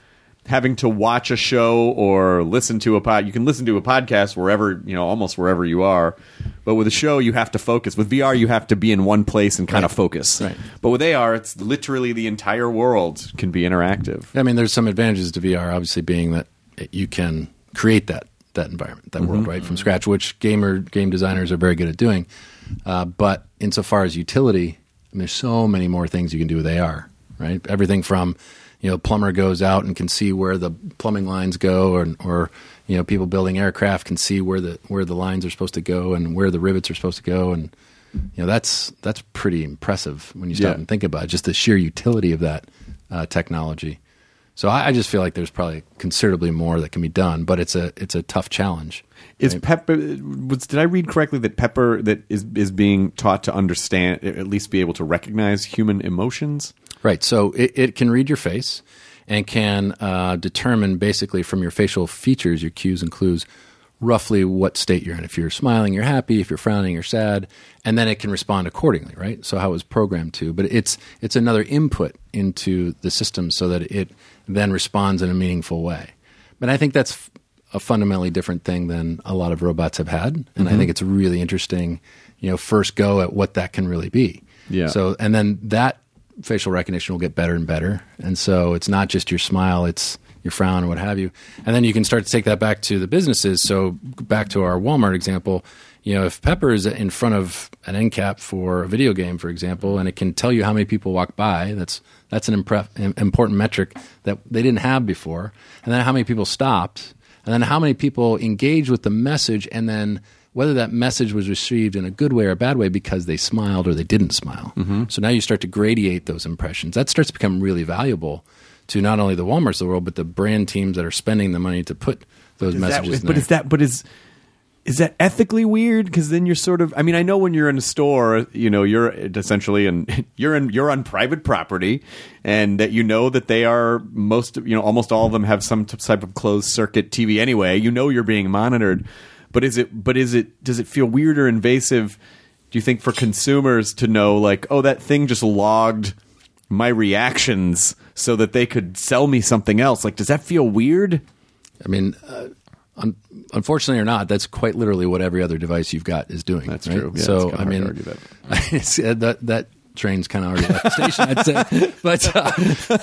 having to watch a show or listen to a pod. You can listen to a podcast wherever you know, almost wherever you are. But with a show, you have to focus. With VR, you have to be in one place and kind of focus. Right. But with AR, it's literally the entire world can be interactive. I mean, there's some advantages to VR, obviously, being that it- you can create that that environment, that world, right, from scratch, which gamer game designers are very good at doing. Uh, but insofar as utility, I mean, there's so many more things you can do with AR, right? Everything from you know, plumber goes out and can see where the plumbing lines go, or, or you know, people building aircraft can see where the where the lines are supposed to go and where the rivets are supposed to go, and you know, that's that's pretty impressive when you stop Yeah. and think about it. Just the sheer utility of that uh, technology. So I, I just feel like there's probably considerably more that can be done, but it's a it's a tough challenge. Is Pepper? Was did I read correctly that Pepper that is is being taught to understand, at least be able to recognize human emotions? Right. So it, it can read your face and can uh, determine basically from your facial features, your cues and clues, roughly what state you're in. If you're smiling, you're happy. If you're frowning, you're sad, and then it can respond accordingly. Right. So how it was programmed to, but it's it's another input into the system so that it then responds in a meaningful way. But I think that's a fundamentally different thing than a lot of robots have had, and I think it's really interesting, you know, first go at what that can really be. Yeah. So and then that facial recognition will get better and better. And so it's not just your smile, it's your frown or what have you. And then you can start to take that back to the businesses. So back to our Walmart example, you know, if Pepper is in front of an end cap for a video game, for example, and it can tell you how many people walk by, that's that's an impre- important metric that they didn't have before. And then how many people stopped, and then how many people engaged with the message, and then whether that message was received in a good way or a bad way because they smiled or they didn't smile. Mm-hmm. So now you start to gradiate those impressions. That starts to become really valuable to not only the Walmarts of the world, but the brand teams that are spending the money to put those Is that- messages. in but is that? But is is that ethically weird? Because then you're sort of. I mean, I know when you're in a store, you know, you're essentially and you're in you're on private property, and that you know that they are most. You know, almost all of them have some type of closed circuit TV anyway. You know, you're being monitored. But is it? But is it? Does it feel weird or invasive? Do you think for consumers to know, like, oh, that thing just logged my reactions so that they could sell me something else? Like, does that feel weird? I mean, uh, un- unfortunately or not, that's quite literally what every other device you've got is doing. That's right? true. Yeah, so I mean, that. that that train's kind of already left the station, I'd say. But uh,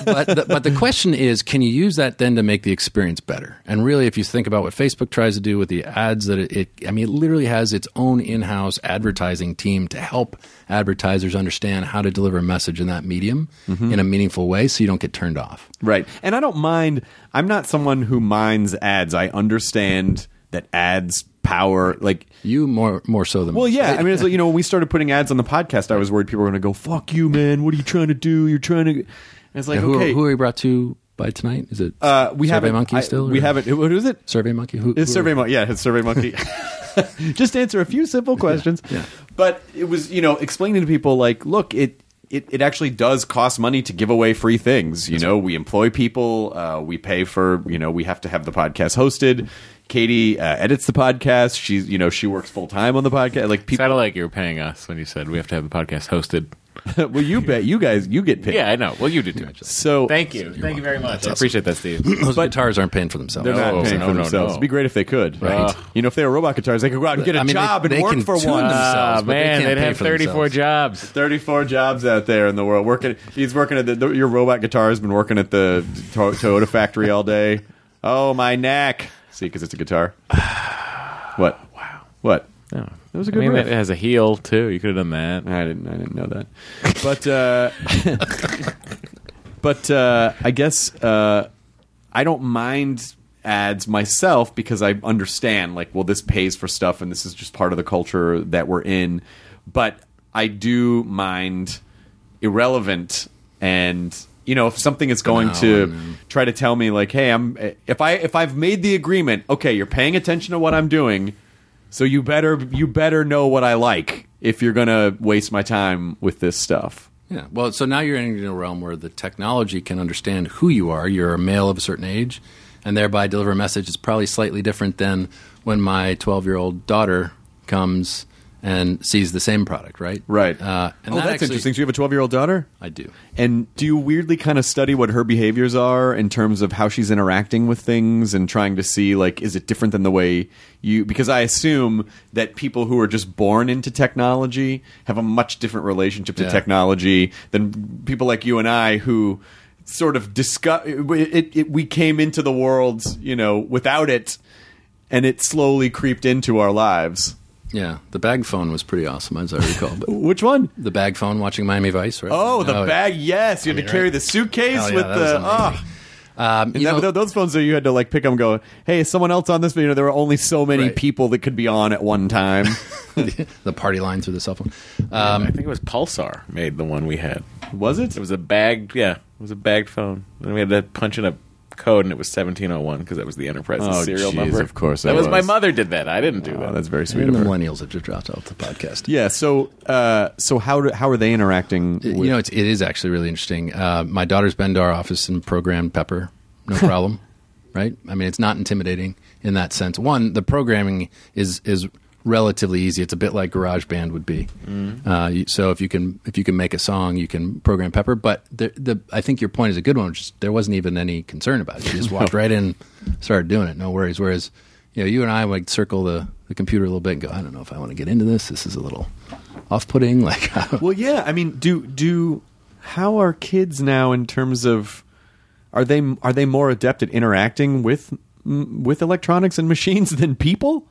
but the, but the question is, can you use that then to make the experience better? And really, if you think about what Facebook tries to do with the ads, that it, it I mean, it literally has its own in-house advertising team to help advertisers understand how to deliver a message in that medium Mm-hmm. in a meaningful way, so you don't get turned off. Right. And I don't mind I'm not someone who minds ads. I understand that ads power like You more more so than well, most, yeah. I mean, it's like, you know, when we started putting ads on the podcast, I was worried people were going to go, "Fuck you, man! What are you trying to do? You're trying to." And it's like, And who, okay, who are we brought to by tonight? Is it uh, we Survey haven't. Monkey I- still? we or- haven't. What is it? Survey Monkey. Who? It's who- Survey Monkey. Yeah, it's Survey Monkey. Just answer a few simple questions. yeah. But it was, you know, explaining to people like, look, it. It, it actually does cost money to give away free things. You know, we employ people. Uh, we pay for, you know, we have to have the podcast hosted. Katie uh, edits the podcast. She's, you know, she works full time on the podcast. Like people, Sounded like you were paying us when you said we have to have the podcast hosted. well, you bet. You guys, you get paid. Yeah, I know. Well, you do too. Much. So Thank you. Thank you very much. I appreciate that, Steve. Those guitars aren't paying for themselves. They're No, not paying no, for no, themselves. no. It'd be great if they could. Right. You know, if they were robot guitars, they could go out and get a I mean, job they- and they work can for tune one. themselves. Ah, but they man, can't they'd pay have for 34 themselves. jobs. 34 jobs out there in the world. Working, he's working at the, the your robot guitar has been working at the to- Toyota factory all day. Oh my neck! See, because it's a guitar. What? Wow. What? No. That was a I good I mean, riff. it has a heel too. You could have done that. I didn't. I didn't know that. But uh, but uh, I guess uh, I don't mind ads myself because I understand like, well, this pays for stuff, and this is just part of the culture that we're in. But I do mind irrelevant and you know if something is going Banal to try to tell me like hey i'm if i if i've made the agreement okay you're paying attention to what i'm doing so you better you better know what I like if you're gonna waste my time with this stuff. Yeah. Well, so now you're entering a realm where the technology can understand who you are. You're a male of a certain age, and thereby deliver a message that's probably slightly different than when my 12 year old daughter comes and sees the same product, right? Right. Uh, and oh, that that's actually- interesting. So you have a 12 year old daughter, I do. and do you weirdly kind of study what her behaviors are in terms of how she's interacting with things and trying to see like is it different than the way you? Because I assume that people who are just born into technology have a much different relationship to Yeah. technology than people like you and I who sort of discuss it, it, it we came into the world you know without it and it slowly creeped into our lives Yeah. The bag phone was pretty awesome, as I recall. But which one the bag phone watching Miami Vice, right? Oh, the yeah. bag. Yes, you had to carry the suitcase Hell yeah, with that was the. amazing. Oh, Um, you that- know- th- those phones that you had to like pick them and go, hey, is someone else on this? But you know, there were only so many Right. people that could be on at one time. the party line through the cell phone. I Um, think it was Pulsar made the one we had. was it? It was a bagged, yeah, it was a bagged phone. And we had to punch in a code, and it was seventeen oh one because that was the Enterprise's Oh, serial jeez, number. of course that it was. My mother did that. I didn't do Oh, that. that's very sweet and of the her. millennials have just dropped off the podcast. Yeah. So, uh, so how do, how are they interacting? With, you know, it's, it is actually really interesting. Uh, my daughter's been to our office and programmed Pepper, no problem, right? I mean, it's not intimidating in that sense. One, the programming is is relatively easy. It's a bit like GarageBand would be. Uh, so if you can if you can make a song, you can program Pepper. But the, the I think your point is a good one. Is there wasn't even any concern about it. You just walked right in, started doing it, no worries. Whereas, you know, you and I would circle the, the computer a little bit and go, I don't know if I want to get into this. This is a little off putting. Like, well, yeah. I mean, do do how are kids now in terms of are they are they more adept at interacting with mm, with electronics and machines than people?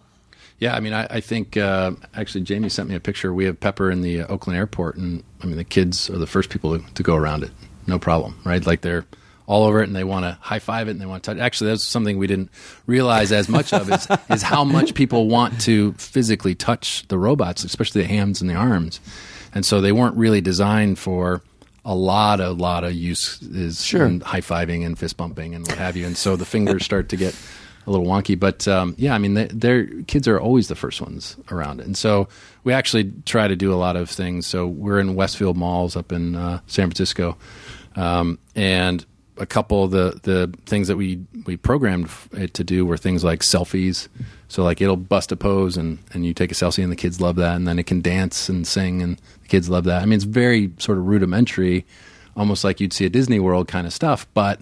Yeah, I mean, I, I think uh, actually Jamie sent me a picture. We have Pepper in the uh, Oakland airport, and I mean, the kids are the first people to, go around it, no problem, right? Like they're all over it, and they want to high five it, and they want to touch. Actually, that's something we didn't realize as much of is is how much people want to physically touch the robots, especially the hands and the arms, and so they weren't really designed for a lot, a lot of uses Sure. high fiving and fist bumping and what have you, and so the fingers start to get a little wonky. But um, yeah, I mean, their kids are always the first ones around and so we actually try to do a lot of things. So we're in Westfield Malls up in uh, San Francisco, um, and a couple of the the things that we we programmed it to do were things like selfies. So like it'll bust a pose and and you take a selfie and the kids love that, and then it can dance and sing and the kids love that. I mean, it's very sort of rudimentary, almost like you'd see a Disney World kind of stuff, but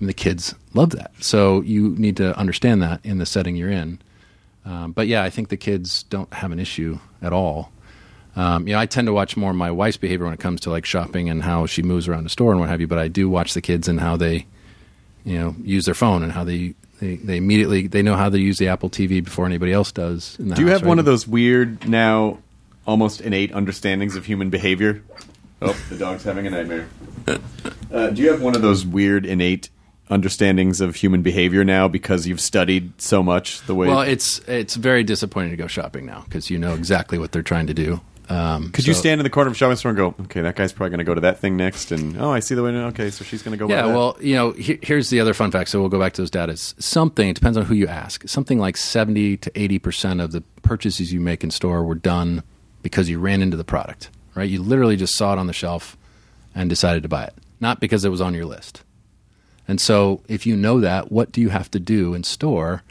Mean, the kids love that. So you need to understand that in the setting you're in. Um, but yeah, I think the kids don't have an issue at all. Um, you know, I tend to watch more my wife's behavior when it comes to like shopping and how she moves around the store and what have you. But I do watch the kids and how they, you know, use their phone and how they they, they immediately they know how to use the Apple TV before anybody else does. in the Do you house, have one of those weird now almost innate understandings of human behavior? Oh, the dog's having a nightmare. Uh, do you have one of those weird innate understandings of human behavior now because you've studied so much the way? Well, it's it's very disappointing to go shopping now because you know exactly what they're trying to do. Um, could you stand in the corner of a shopping store and go, "Okay, that guy's probably going to go to that thing next," and oh, I see the way. Okay, so she's going to go. Yeah, well, you know, he, here's the other fun fact. So we'll go back to those data. Something it depends on who you ask. Something like seventy to eighty percent of the purchases you make in store were done because you ran into the product. Right? You literally just saw it on the shelf and decided to buy it, not because it was on your list. And so, if you know that, what do you have to do in store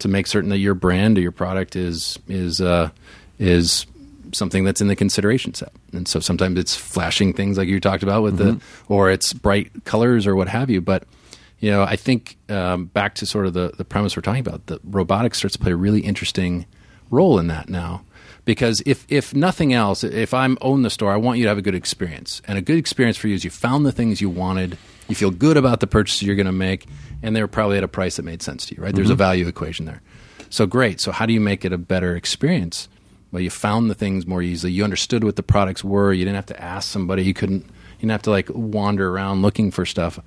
to make certain that your brand or your product is is uh, is something that's in the consideration set. And so sometimes it's flashing things like you talked about with the, or it's bright colors or what have you. But you know, I think um, back to sort of the the premise we're talking about, the robotics starts to play a really interesting role in that now. Because if if nothing else, if I'm own the store, I want you to have a good experience, and a good experience for you is you found the things you wanted, you feel good about the purchases you're going to make, and they're probably at a price that made sense to you. Right? There's a mm-hmm. value equation there. So great. So how do you make it a better experience? Well, you found the things more easily. You understood what the products were. You didn't have to ask somebody. You couldn't. You didn't have to like wander around looking for stuff.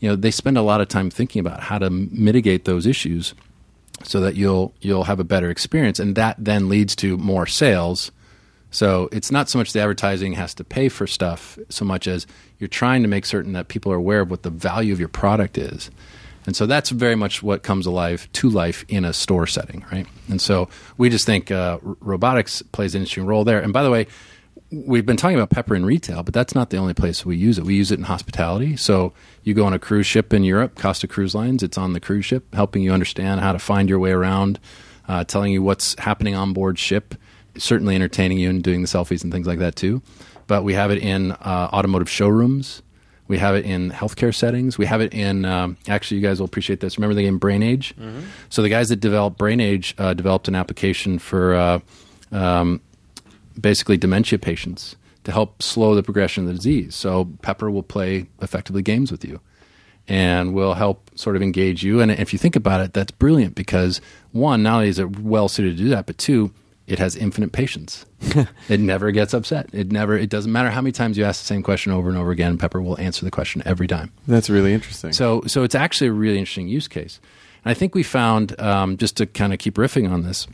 You know, they spend a lot of time thinking about how to mitigate those issues so that you'll you'll have a better experience, and that then leads to more sales. So it's not so much the advertising has to pay for stuff, so much as you're trying to make certain that people are aware of what the value of your product is. And so that's very much what comes alive to life in a store setting, right? And so we just think uh, robotics plays an interesting role there. And by the way, we've been talking about pepper in retail, but that's not the only place we use it. We use it in hospitality. So you go on a cruise ship in Europe, Costa Cruise Lines, it's on the cruise ship, helping you understand how to find your way around, uh, telling you what's happening on board ship, certainly entertaining you and doing the selfies and things like that too. But we have it in uh, automotive showrooms. We have it in healthcare settings. We have it in, um, actually, you guys will appreciate this. Remember the game Brain Age? So the guys that developed Brain Age uh, developed an application for uh, um, basically dementia patients to help slow the progression of the disease. So Pepper will play effectively games with you and will help sort of engage you. And if you think about it, that's brilliant because one, not only is it well suited to do that, but two, it has infinite patience. it never gets upset. It never. It doesn't matter how many times you ask the same question over and over again. Pepper will answer the question every time. That's really interesting. So, so it's actually a really interesting use case. And I think we found, um, just to kind of keep riffing on this,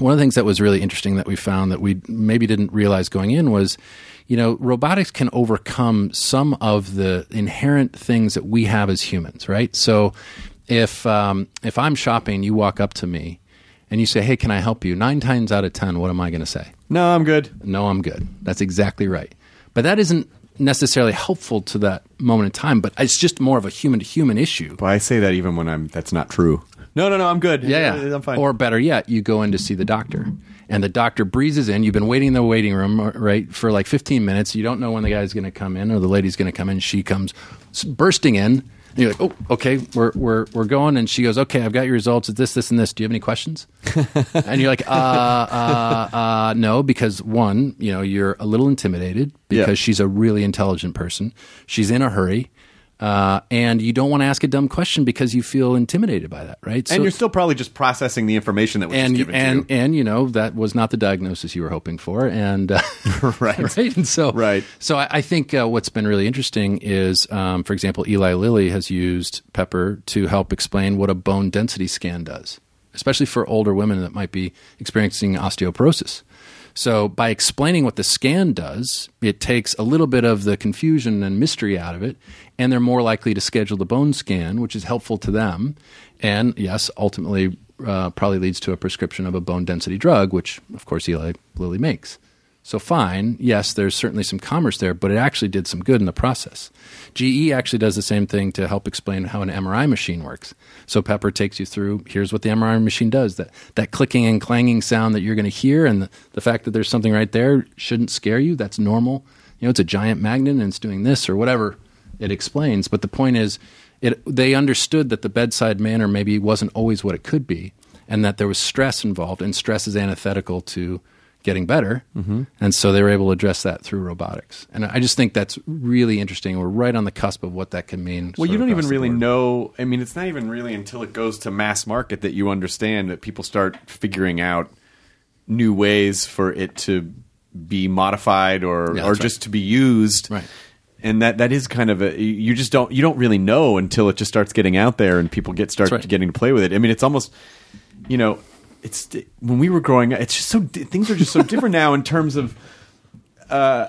one of the things that was really interesting that we found that we maybe didn't realize going in was, you know, robotics can overcome some of the inherent things that we have as humans, right? So, if um, if I'm shopping, you walk up to me and you say, "Hey, can I help you?" Nine times out of ten, what am I going to say? no, I'm good. No, I'm good. That's exactly right. But that isn't necessarily helpful to that moment in time. But it's just more of a human to human issue. Well, I say that even when I'm. That's not true. No, no, no. I'm good. Yeah, yeah. I'm fine. Or better yet, you go in to see the doctor, and the doctor breezes in. You've been waiting in the waiting room, uh, right, for like 15 minutes. You don't know when the guy's going to come in or the lady's going to come in. She comes bursting in. And you're like, oh, okay, we're, we're, we're going. And she goes, okay, I've got your results. It's this, this, and this. Do you have any questions? and you're like, uh, uh, uh, no, because one, you know, you're a little intimidated because Yeah. she's a really intelligent person. She's in a hurry. Uh, and you don't want to ask a dumb question because you feel intimidated by that, right? and you're still probably just processing the information that was and just given and to you. and you know that was not the diagnosis you were hoping for, and uh, Right. right, and so Right. So I, I think uh, what's been really interesting is, um, for example, Eli Lilly has used Pepper to help explain what a bone density scan does, especially for older women that might be experiencing osteoporosis. So by explaining what the scan does, it takes a little bit of the confusion and mystery out of it, and they're more likely to schedule the bone scan, which is helpful to them, and yes, ultimately uh, probably leads to a prescription of a bone density drug, which of course Eli Lilly makes. So fine, yes, there's certainly some commerce there, but it actually did some good in the process. GE actually does the same thing to help explain how an MRI machine works. So Pepper takes you through here's what the MRI machine does. That that clicking and clanging sound that you're going to hear and the, the fact that there's something right there shouldn't scare you. That's normal. You know, it's a giant magnet and it's doing this or whatever it explains, but the point is it they understood that the bedside manner maybe wasn't always what it could be and that there was stress involved and stress is antithetical to getting better. Mm-hmm. And so they were able to address that through robotics. And I just think that's really interesting. We're right on the cusp of what that can mean. Well, you don't even really board. know. I mean, it's not even really until it goes to mass market that you understand that people start figuring out new ways for it to be modified or Yeah, or just to be used. Right. And that that is kind of a you just don't you don't really know until it just starts getting out there and people get start right. getting to play with it. I mean, it's almost you know, it's when we were growing up. It's just so things are just so different now in terms of uh,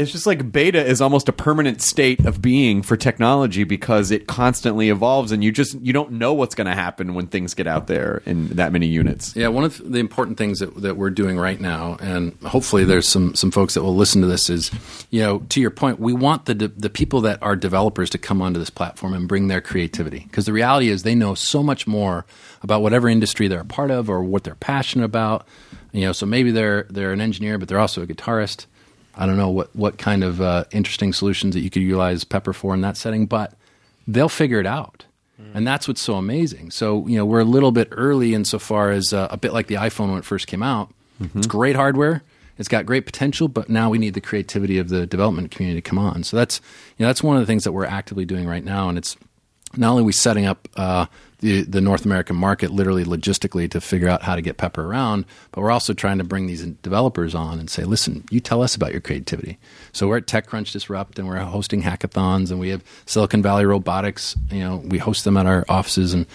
it's just like beta is almost a permanent state of being for technology because it constantly evolves and you just you don't know what's going to happen when things get out there in that many units. Yeah, one of the important things that, that we're doing right now, and hopefully there's some, some folks that will listen to this, is, you know, to your point, we want the, the people that are developers to come onto this platform and bring their creativity. Because the reality is they know so much more about whatever industry they're a part of or what they're passionate about. You know, so maybe they're they're an engineer, but they're also a guitarist. I don't know what what kind of uh, interesting solutions that you could utilize Pepper for in that setting, but they'll figure it out. And that's what's so amazing. So, you know, we're a little bit early insofar as uh, a bit like the iPhone when it first came out. It's great hardware. It's got great potential, but now we need the creativity of the development community to come on. So that's you know that's one of the things that we're actively doing right now, and it's not only we setting up uh, the the North American market literally logistically to figure out how to get Pepper around, but we're also trying to bring these developers on and say, listen, you tell us about your creativity. So we're at TechCrunch Disrupt, and we're hosting hackathons, and we have Silicon Valley Robotics. You know, we host them at our offices, and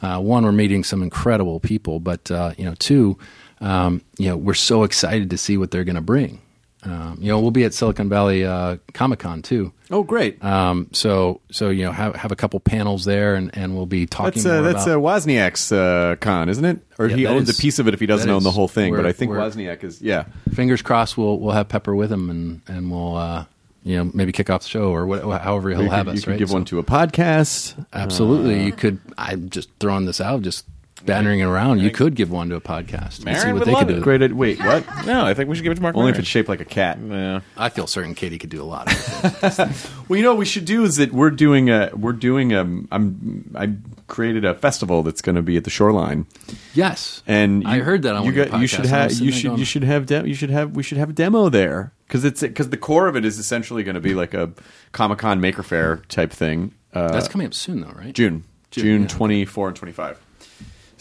uh, one, we're meeting some incredible people, but uh, you know, two, um, you know, we're so excited to see what they're going to bring. Um, you know, we'll be at Silicon Valley uh, Comic Con too. Oh, great. Um, so, so you know, have have a couple panels there, and, and we'll be talking. That's uh, that's about, uh, Wozniak's uh, con, isn't it? Or Yeah, he owns is- a piece of it if he doesn't own the whole thing. But I think Wozniak is yeah. fingers crossed. We'll we'll have Pepper with him, and and we'll uh, you know maybe kick off the show or what, however he'll you have could, us. you could right? give So- one to a podcast. Absolutely, you could. I'm just throwing this out, just bantering it around. You could give one to a podcast. and see Maron what would they love could it. do. with Great. Wait, what? No, I think we should give it to Mark. Only if Maron. it's shaped like a cat. Yeah. I feel certain Katie could do a lot. Of it. Well, you know what we should do is that we're doing a we're doing a I'm I created a festival that's going to be at the shoreline, yes, and I you- heard that on you one of your got you podcasts, should and I have was you sitting there should going- you should have de- you should have we should have a demo there because it's because the core of it is essentially going to be like a Comic Con Maker Faire type thing. Uh, That's coming up soon, though, right? June, June, June yeah. twenty four and twenty five.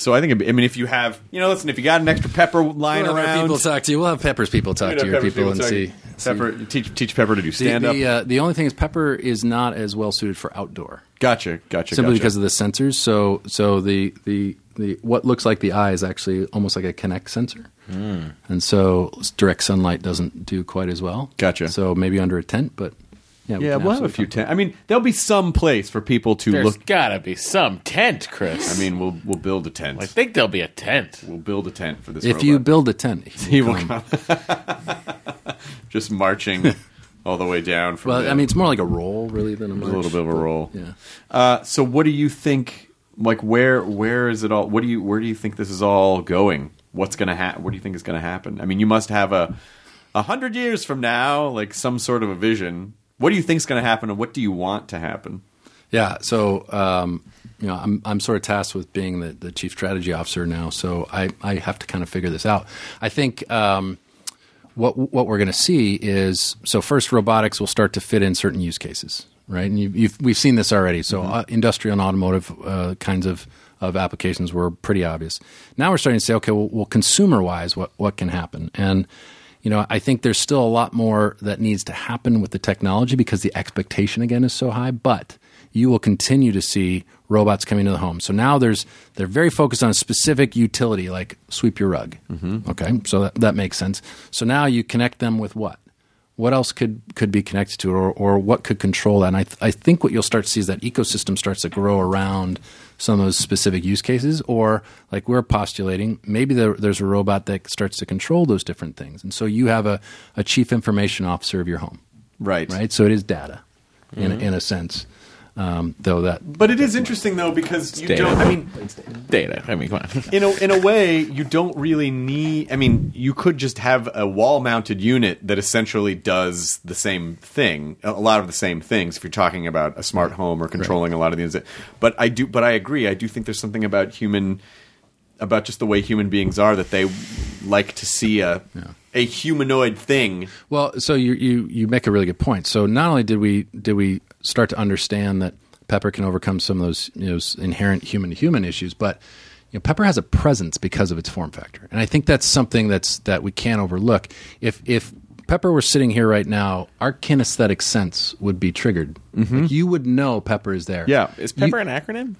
So I think I mean if you have you know listen if you got an extra pepper lying We'll around people talk to you. We'll have Pepper's people talk you know, to your Pepper's people, and see. Pepper teach teach Pepper to do stand up. the, uh, the only thing is Pepper is not as well suited for outdoor. Gotcha, gotcha. simply gotcha. because of the sensors. So so the the the what looks like the eye is actually almost like a Kinect sensor, Hmm. and so direct sunlight doesn't do quite as well. Gotcha. So maybe under a tent, but yeah, we yeah, we will have a few talk- tent. I mean, there'll be some place for people to There's look. gotta be some tent, Chris. I mean, we'll we'll build a tent. I think there'll be a tent. we'll build a tent for this. If robot. you build a tent, he he will will come. come, just marching all the way down. From Well, the- I mean, it's more like a roll really than a a little bit of a roll. Yeah. Uh, so, what do you think? Like, where where is it all? What do you where do you think this is all going? What's going to happen? What do you think is going to happen? I mean, you must have a a hundred years from now, like some sort of a vision. What do you think is going to happen, and what do you want to happen? Yeah. So, um, you know, I'm I'm sort of tasked with being the, the chief strategy officer now. So I, I have to kind of figure this out. I think um, what what we're going to see is so first robotics will start to fit in certain use cases, right? And you, you've, we've seen this already. So uh, industrial and automotive uh, kinds of of applications were pretty obvious. Now we're starting to say, okay, well, well consumer wise, what what can happen? And you know, I think there's still a lot more that needs to happen with the technology because the expectation again is so high, but you will continue to see robots coming to the home. So now there's they're very focused on a specific utility like sweep your rug. Mm-hmm. Okay, so that, that makes sense. So now you connect them with what? What else could could be connected to it, or or what could control that? And I th- I think what you'll start to see is that ecosystem starts to grow around some of those specific use cases, or like we're postulating, maybe there, there's a robot that starts to control those different things, and so you have a, a chief information officer of your home, Right, right? So it is data, in mm-hmm. in a sense, um, though that But it is interesting though because you data. don't. I mean, Data. I mean, come on. in a in a way, you don't really need. I mean, you could just have a wall-mounted unit that essentially does the same thing, a lot of the same things. If you're talking about a smart home or controlling a lot of these, but I do. But I agree. I do think there's something about human, about just the way human beings are that they like to see a a humanoid thing. Well, so you, you you make a really good point. So not only did we did we start to understand that Pepper can overcome some of those you know inherent human to human issues, but you know, Pepper has a presence because of its form factor, and I think that's something that's that we can't overlook. If if Pepper were sitting here right now, our kinesthetic sense would be triggered. Like, you would know Pepper is there. Yeah. Is Pepper an acronym?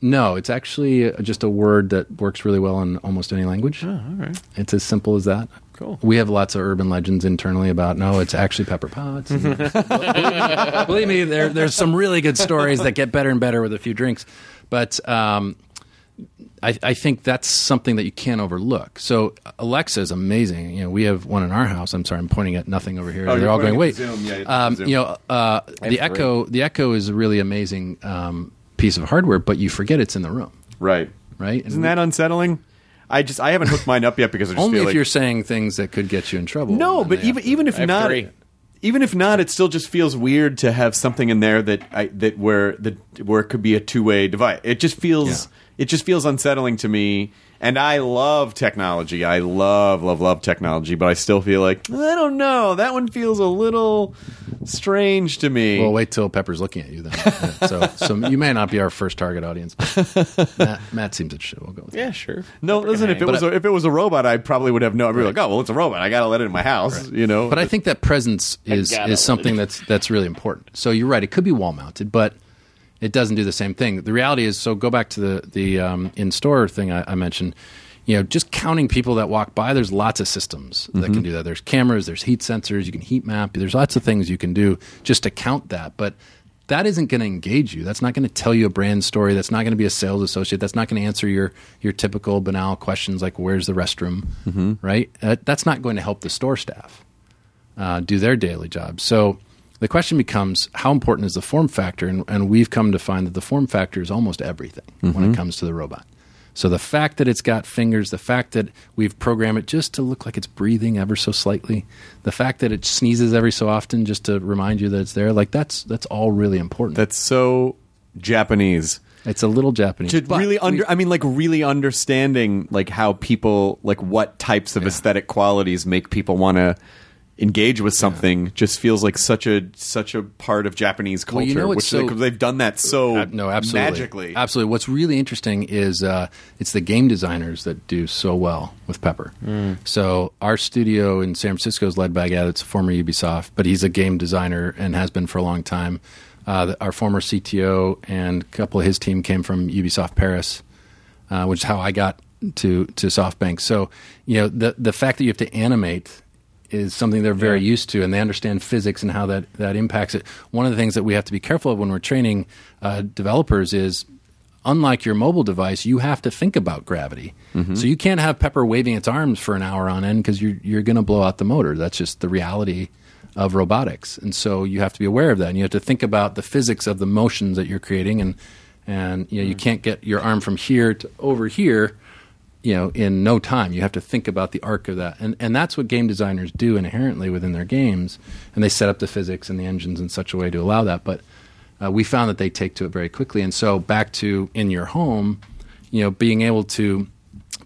No, it's actually uh, just a word that works really well in almost any language. Oh, all right. It's as simple as that. Cool. We have lots of urban legends internally about no, it's actually pepper pots. and- Believe me, there, there's some really good stories that get better and better with a few drinks. But um, I, I think that's something that you can't overlook. So Alexa is amazing. You know, we have one in our house. I'm sorry, I'm pointing at nothing over here. Oh, They're all going, pointing wait. the Zoom. Yeah, um, Zoom. you know, uh, the three. Echo. The Echo is a really amazing um, piece of hardware, but you forget it's in the room, Right. right? And Isn't we- that unsettling? I just I haven't hooked mine up yet because I just Only feel if like you're saying things that could get you in trouble. no, but even to- even if not, three. even if not, it still just feels weird to have something in there that I, that where the where it could be a two way device. It just feels Yeah. it just feels unsettling to me. And I love technology. I love love love technology, but I still feel like I don't know. That one feels a little strange to me. Well, wait till Pepper's looking at you then. Yeah, so, so you may not be our first target audience. But Matt, Matt seems it should. We'll go with Yeah, sure. no, listen. If it was I- a, if it was a robot, I probably would have no. I'd be like, oh well, it's a robot. I got to let it in my house. You know. But I think that presence is is something that's that's really important. So you're right; it could be wall mounted, but it doesn't do the same thing. The reality is, so go back to the the um, in store thing I, I mentioned. You know, just counting people that walk by. There's lots of systems that Mm-hmm. can do that. There's cameras, there's heat sensors. You can heat map. There's lots of things you can do just to count that. But that isn't going to engage you. That's not going to tell you a brand story. That's not going to be a sales associate. That's not going to answer your your typical banal questions like where's the restroom, Mm-hmm. right? Uh, that's not going to help the store staff uh, do their daily job. So the question becomes how important is the form factor? And, and we've come to find that the form factor is almost everything when it mm-hmm. comes to the robot. So the fact that it's got fingers, the fact that we've programmed it just to look like it's breathing ever so slightly, the fact that it sneezes every so often just to remind you that it's there, like that's that's all really important. that's so Japanese. it's a little Japanese. to but really we- under i mean like really understanding like how people like what types of aesthetic qualities make people want to engage with something just feels like such a such a part of japanese culture Well, you know which so- they, they've done that so Uh, no, absolutely, magically Absolutely. What's really interesting is uh, it's the game designers that do so well with Pepper. So our studio in San Francisco is led by a guy that's a former Ubisoft, but he's a game designer and has been for a long time. Uh, our former CTO and a couple of his team came from Ubisoft Paris, uh, which is how I got to to SoftBank. So you know the the fact that you have to animate is something they're very used to, and they understand physics and how that, that impacts it. One of the things that we have to be careful of when we're training uh, developers is, unlike your mobile device, you have to think about gravity. So you can't have Pepper waving its arms for an hour on end because you're you're going to blow out the motor. That's just the reality of robotics, and so you have to be aware of that, and you have to think about the physics of the motions that you're creating, and and you know you can't get your arm from here to over here you know in no time. You have to think about the arc of that. And and that's what game designers do inherently within their games. And they set up the physics and the engines in such a way to allow that. But uh, we found that they take to it very quickly. And so back to in your home you know being able to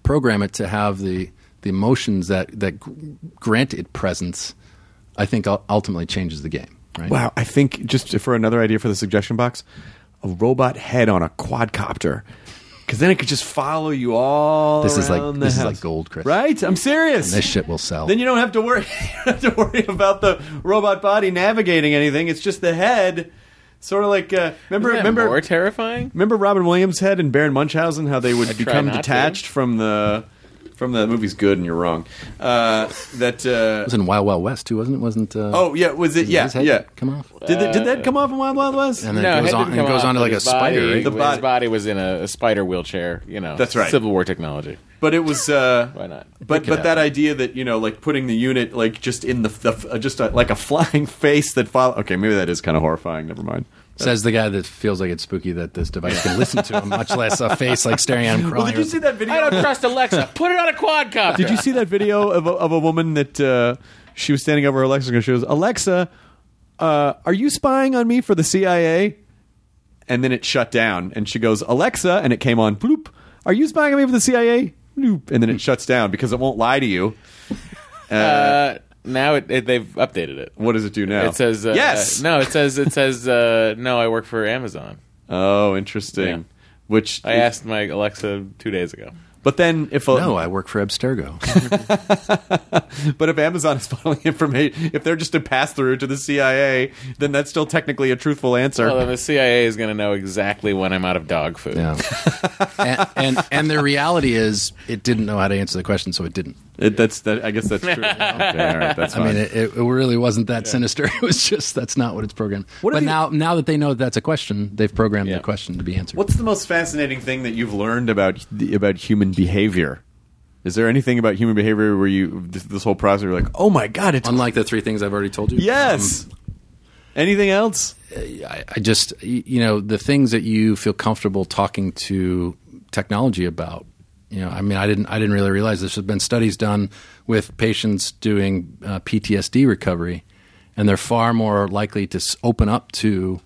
program it to have the the emotions that that grant it presence i think ultimately changes the game right? Wow. I think just for another idea for the suggestion box a robot head on a quadcopter because then it could just follow you all This is like- around the this is like gold, Chris. right i'm serious this shit will sell Then you don't have to worry. You don't have to worry about the robot body navigating anything. It's just the head, sort of like uh, remember Isn't that remember more terrifying? remember Robin Williams' head in Baron Munchausen. How they would I try become not to. detached from the from the movie's good and you're wrong. Uh, that uh, it was in wild wild west too wasn't it wasn't uh, oh yeah was it yeah yeah come off did the, did that come off in Wild Wild West? and then no, it goes on it goes off, on to like a his spider right? The his body- body was in a, a spider wheelchair. You know, That's right. Civil War technology. but it was uh, Why not? But could but that idea that you know like putting the unit like just in the, the uh, just a, like a flying face that follow. Okay, maybe that is kind of horrifying. Never mind. Says the guy that feels like it's spooky that this device can listen to him, much less a face like staring at him crawling. Well, did you see that video? I don't trust Alexa. Put it on a quadcopter. Did you see that video of a, of a woman that uh, she was standing over her Alexa and she goes, Alexa, uh, are you spying on me for the CIA? And then it shut down, and she goes, Alexa, and it came on, bloop, are you spying on me for the CIA? Bloop, and then it shuts down because it won't lie to you. Uh, now it, it, they've updated it. What does it do now? It says uh, yes. No, it says it says uh, no. I work for Amazon. Oh, interesting. Yeah. Which I asked my Alexa two days ago. but then if a, No, I work for Abstergo. but if Amazon is funneling information, if they're just a pass through to the CIA, then that's still technically a truthful answer. Well, then the CIA is going to know exactly when I'm out of dog food. Yeah. and, and and the reality is, it didn't know how to answer the question, so it didn't. It, that's that. I guess that's true. okay, all right, that's I mean, it, it really wasn't that sinister. It was just that's not what it's programmed. What if but you- now, now that they know that that's a question, they've programmed Yeah. the question to be answered. What's the most fascinating thing that you've learned about about human behavior? Is there anything about human behavior where you this, this whole process you're like, oh my god, it's Unlike the three things I've already told you. yes. Um, anything else? I, I just y- you know the things that you feel comfortable talking to technology about You know, I mean, I didn't I didn't really realize this. There's been studies done with patients doing uh, PTSD recovery, and they're far more likely to open up to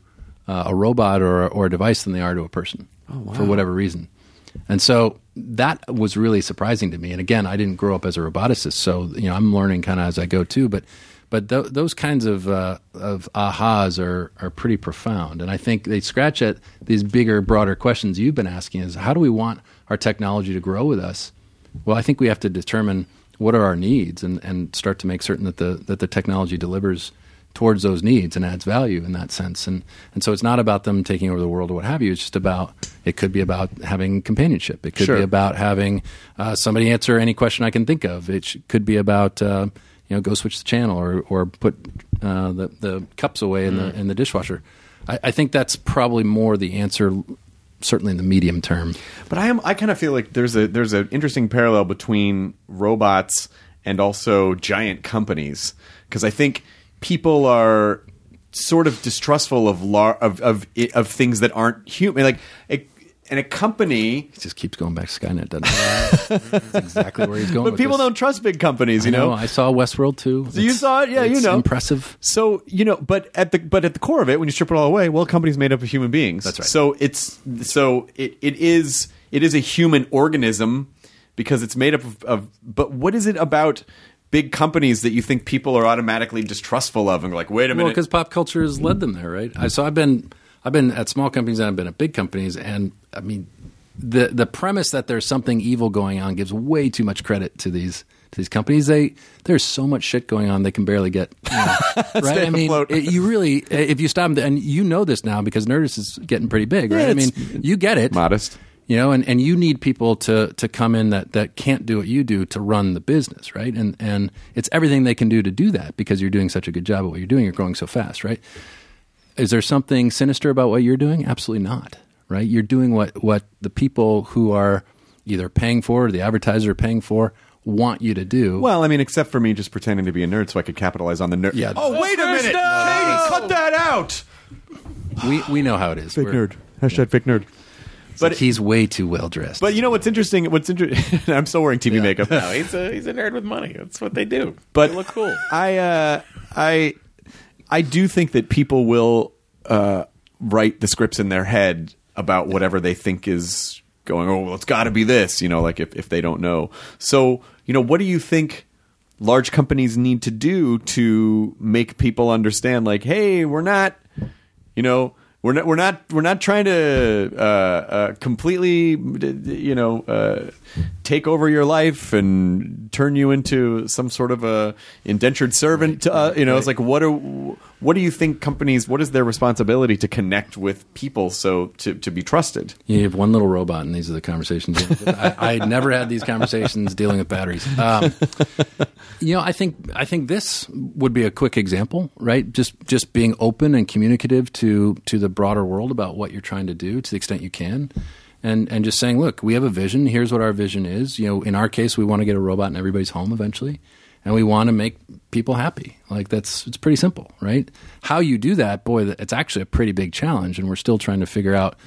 uh, a robot or or a device than they are to a person for whatever reason. And so that was really surprising to me. And again, I didn't grow up as a roboticist, so you know I'm learning kind of as I go too. But but th- those kinds of uh, of ahas are are pretty profound, and I think they scratch at these bigger, broader questions you've been asking: is how do we want our technology to grow with us? Well, I think we have to determine what are our needs and, and start to make certain that the that the technology delivers towards those needs and adds value in that sense. And and so it's not about them taking over the world or what have you. It's just about it could be about having companionship. It could Sure. be about having uh, somebody answer any question I can think of. It sh- could be about uh, you know go switch the channel or or put uh, the the cups away in the in the dishwasher. I, I think that's probably more the answer. Certainly in the medium term. But I am I kind of feel like there's a there's an interesting parallel between robots and also giant companies because I think people are sort of distrustful of lar- of of of things that aren't human like a, and a company He just keeps going back to Skynet, doesn't he? That's exactly where he's going. but people this. don't trust big companies you I know, I saw Westworld too. So you saw it? Yeah, you it's know. impressive. So you know, but at the but at the core of it, when you strip it all away, well, a company's made up of human beings. That's right. So it's so it, it is it is a human organism because it's made up of, of. But what is it about big companies that you think people are automatically distrustful of and like, wait a Well, minute? because pop culture has led them there, right? I, so I've been I've been at small companies and I've been at big companies, and I mean the the premise that there's something evil going on gives way too much credit to these to these companies. They there's so much shit going on they can barely get you know, right. I mean, it- you really if you stop and you know this now because Nerdist is getting pretty big, right? I mean, you get it. modest. you know and, and you need people to to come in that that can't do what you do to run the business right and and it's everything they can do to do that because you're doing such a good job at what you're doing you're growing so fast right is there something sinister about what you're doing absolutely not right you're doing what what the people who are either paying for or the advertiser are paying for want you to do Well, I mean, except for me just pretending to be a nerd so I could capitalize on the nerd. Yeah. Oh, wait a minute, Katie, cut that out. we we know how it is Fake We're- nerd. Hashtag fake nerd. but he's way too well dressed But you know what's interesting? What's interesting? I'm still wearing TV makeup. No, he's a he's a nerd with money. That's what they do. but they look cool. I uh, I I do think that people will uh, write the scripts in their head about whatever they think is going. Oh, well, it's got to be this. You know, like if if they don't know. So you know, what do you think? Large companies need to do to make people understand, like, hey, we're not, you know, we're not, we're not, we're not trying to uh, uh, completely, you know, uh, take over your life and turn you into some sort of a indentured servant. to, uh, you know, it's like, what are, what do you think companies? What is their responsibility to connect with people so to to be trusted? You have one little robot, and these are the conversations. I, I never had these conversations dealing with batteries. Um, you know, I think I think this would be a quick example, right? Just just being open and communicative to to the broader world about what you're trying to do to the extent you can, and and just saying, look, we have a vision. Here's what our vision is. You know, in our case, we want to get a robot in everybody's home eventually, and we want to make people happy. Like that's it's pretty simple, right? How you do that, boy, it's actually a pretty big challenge, and we're still trying to figure out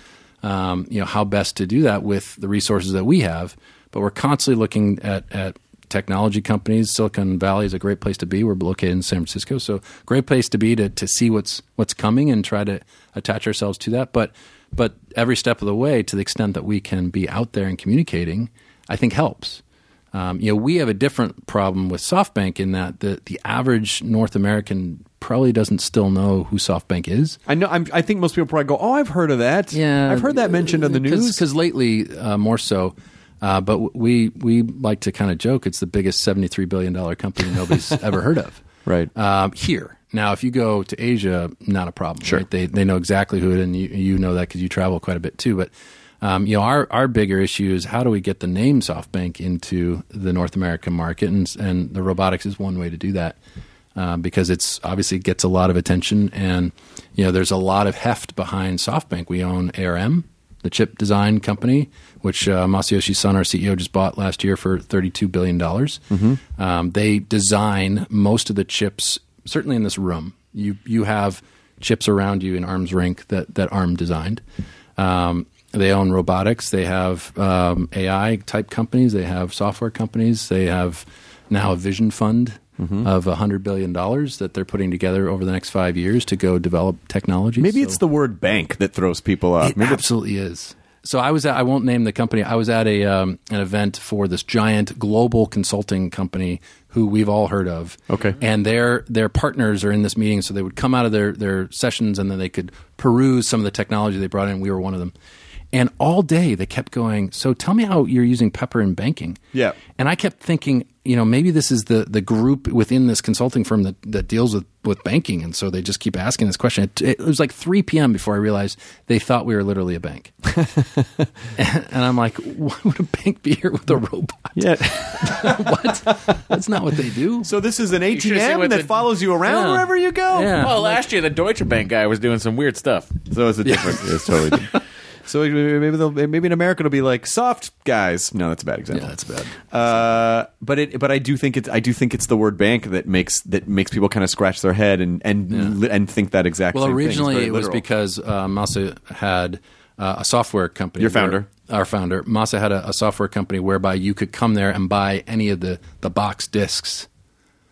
um, you know how best to do that with the resources that we have. But we're constantly looking at at technology companies. Silicon Valley is a great place to be. We're located in San Francisco, so great place to be to to see what's what's coming and try to attach ourselves to that. But but every step of the way, to the extent that we can be out there and communicating, I think helps. Um, you know, we have a different problem with SoftBank in that the the average North American probably doesn't still know who SoftBank is. I know. I'm, I think most people probably go, "Oh, I've heard of that. Yeah, I've heard that mentioned in the news." Because lately, uh, more so. Uh, but we we like to kind of joke it's the biggest seventy three billion dollar company nobody's ever heard of. Right. um, here. Now, if you go to Asia, not a problem. Sure, they they know exactly who it, is, and you you know that because you travel quite a bit too. But um, you know, our our bigger issue is how do we get the name SoftBank into the North American market, and and the robotics is one way to do that. Um, because it's obviously gets a lot of attention, and you know there's a lot of heft behind SoftBank. We own ARM, the chip design company, which uh, Masayoshi Son, our CEO, just bought last year for $32 billion. Um, they design most of the chips, certainly in this room. You, you have chips around you in arm's length that, that ARM designed. Um, they own robotics. They have um, AI type companies. They have software companies. They have now a vision fund Mm-hmm. of of hundred billion dollars that they're putting together over the next five years to go develop technology. Maybe So- it's the word bank that throws people off. it Maybe it's- absolutely is. So I was at, I won't name the company. I was at a um, an event for this giant global consulting company who we've all heard of. Okay. And their their partners are in this meeting, so they would come out of their their sessions and then they could peruse some of the technology they brought in. We were one of them. And all day they kept going, so tell me how you're using Pepper in banking. Yeah. And I kept thinking, you know, maybe this is the, the group within this consulting firm that, that deals with, with banking. And so they just keep asking this question. It, it was like 3 p.m. before I realized they thought we were literally a bank. and, and I'm like, why would a bank be here with a robot? yeah. what? That's not what they do. so this is an ATM that the- follows you around Yeah. wherever you go. Yeah. Well, last year the Deutsche Bank guy was doing some weird stuff. So it's a different. It's totally different. So maybe they'll, maybe in America it'll be like soft guys. No, that's a bad example. Yeah, that's bad. Uh, but it, but I do think it's, I do think it's the word bank that makes that makes people kind of scratch their head and and li- and think that exact. Well, originally it was because uh, Masa had uh, a software company. Your founder. where- our founder, Masa had a, a software company whereby you could come there and buy any of the, the box discs.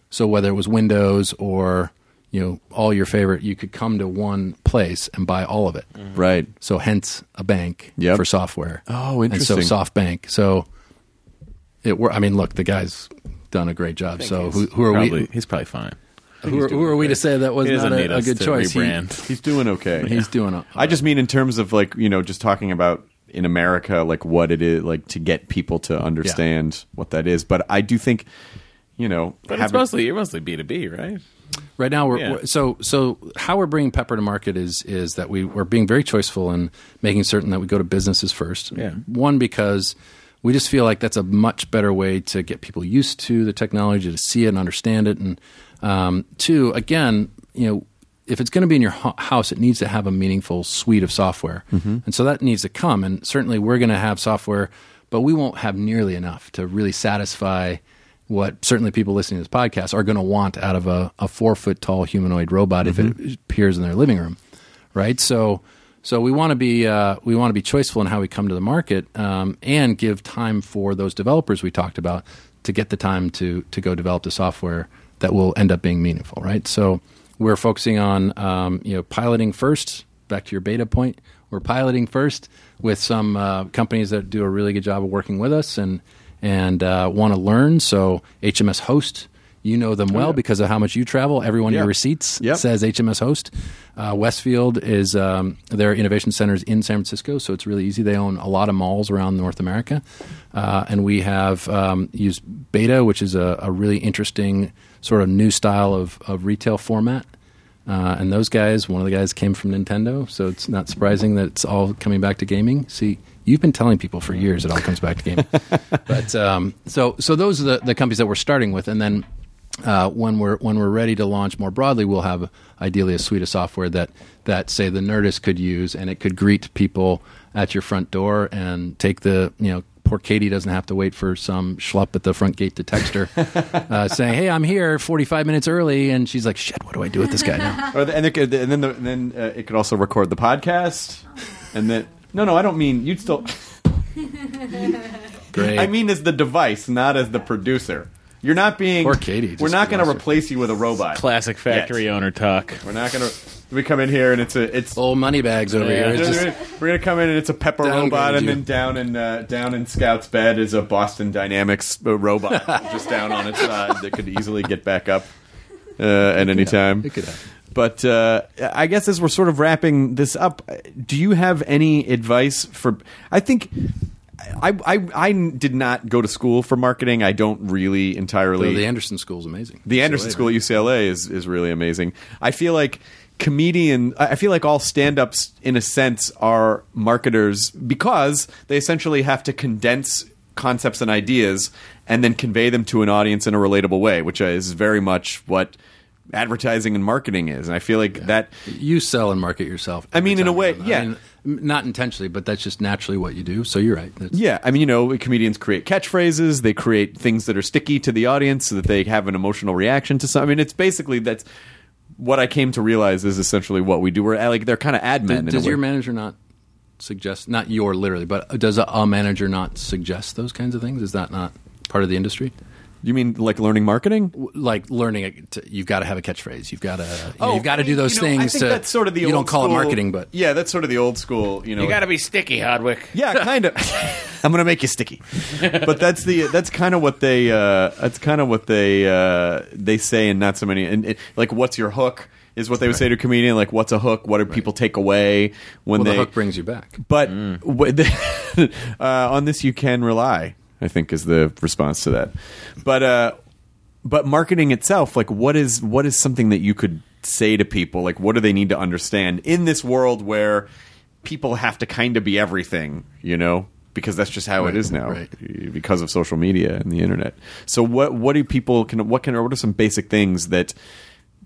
So whether it was Windows or you know all your favorite, you could come to one place and buy all of it. Mm-hmm. right. So hence a bank Yep. for software. Oh, And interesting. so SoftBank. So it. wor- I mean, look, the guy's done a great job. So who, who are probably, we? He's probably fine. Who are, who are we to say that was He doesn't a, a good choice? He- He's doing okay. he's doing. A, I just mean in terms of like you know just talking about in America like what it is like to get people to understand what that is. But I do think you know But it's mostly you're mostly B two B, right? Right now, we're, Yeah. we're- so so how we're bringing Pepper to market is is that we we're being very choiceful in making certain that we go to businesses first. Yeah. One because we just feel like that's a much better way to get people used to the technology, to see it and understand it, and um, two, again, you know. If it's going to be in your ho- house, it needs to have a meaningful suite of software, and so that needs to come. And certainly, we're going to have software, but we won't have nearly enough to really satisfy what certainly people listening to this podcast are going to want out of a, a four foot tall humanoid robot if it appears in their living room, right? So, so we want to be uh, we want to be choiceful in how we come to the market um, and give time for those developers we talked about to get the time to to go develop the software that will end up being meaningful, right? So we're focusing on um, you know piloting first. Back to your beta point, we're piloting first with some uh, companies that do a really good job of working with us and and uh, want to learn. So HMS Host, you know them well because of how much you travel. Every one of Oh, Yeah. your receipts Yep. says HMS Host. Uh, Westfield is um, their innovation centers in San Francisco, so it's really easy. They own a lot of malls around North America, uh, and we have um, used b8ta, which is a, a really interesting sort of new style of, of retail format. Uh, and those guys, one of the guys came from Nintendo, so it's not surprising that it's all coming back to gaming. See, you've been telling people for years it all comes back to gaming. but um, so, so those are the, the companies that we're starting with, and then uh, when we're when we're ready to launch more broadly, we'll have ideally a suite of software that that say the Nerdist could use, and it could greet people at your front door and take the you know. Poor Katie doesn't have to wait for some schlup at the front gate to text her, uh, saying, "Hey, I'm here, 45 minutes early," and she's like, "Shit, what do I do with this guy now?" Or the, and, it could, and then the, and then uh, it could also record the podcast, and then no, no, I don't mean you'd still. Great. I mean as the device, not as the producer. You're not being. Or Katie, We're not going to replace you with a robot. Classic factory Yes. owner talk. We're not going to. We come in here and it's a it's. old money bags over Yeah. here. It's just, we're gonna come in and it's a pepper robot, and you. then down in uh, down in Scout's bed is a Boston Dynamics uh, robot, just down on its side that could easily get back up uh, at any time. it could happen. But uh, I guess as we're sort of wrapping this up, do you have any advice for? I think I, I I did not go to school for marketing. I don't really entirely. The Anderson School is amazing. The Anderson UCLA, School at UCLA is is really amazing. I feel like comedian I I feel like all stand-ups in a sense are marketers because they essentially have to condense concepts and ideas and then convey them to an audience in a relatable way, which is very much what advertising and marketing is. And I feel like that You sell and market yourself. I mean, in a way, yeah. I mean, not intentionally, but that's just naturally what you do. So you're right. That's, Yeah, I mean, you know, comedians create catchphrases. They create things that are sticky to the audience so that they have an emotional reaction to some. I mean, it's basically that's what I came to realize is essentially what we do. We're like they're kind of ad men. Does way. your manager not suggest not your literally, but does a, a manager not suggest those kinds of things? Is that not part of the industry? You mean like learning marketing? Like learning, a, to, you've got to have a catchphrase. You've got to you know, you've got to do those Oh, You know, things. I think to, that's sort of the you old don't call school- it marketing, but yeah, that's sort of the old school. You know, You got to be sticky, Hardwick. Yeah, kind of. I'm gonna make you sticky, but that's the that's kind of what they uh, that's kind of what they uh, they say, and not so many. And it, like, what's your hook? Is what they would say to a comedian. Like, what's a hook? What do people take away when well, they? the hook brings you back. but w- uh, on this, you can rely. I think is the response to that. But uh, but marketing itself, like, what is what is something that you could say to people? Like, what do they need to understand in this world where people have to kind of be everything? You know. Because that's just how Right, it is now, right. because of social media and the internet. So, what what do people can what can what are some basic things that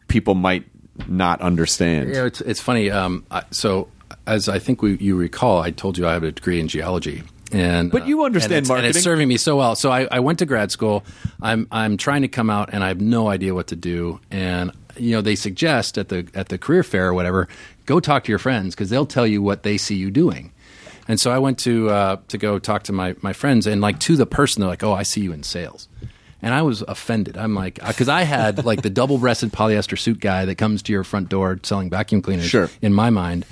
people might not understand? You know, it's it's funny. Um, so as I think we, you recall, I told you I have a degree in geology. And, But you uh, understand and it's, and it's serving me so well. So I, I went to grad school. I'm I'm trying to come out, and I have no idea what to do. And you know, they suggest at the at the career fair or whatever, go talk to your friends because they'll tell you what they see you doing. And so I went to uh, to go talk to my my friends, and like to the person, they're like, "Oh, I see you in sales." And I was offended. I'm like, because I had like the double breasted polyester suit guy that comes to your front door selling vacuum cleaners Sure. in my mind.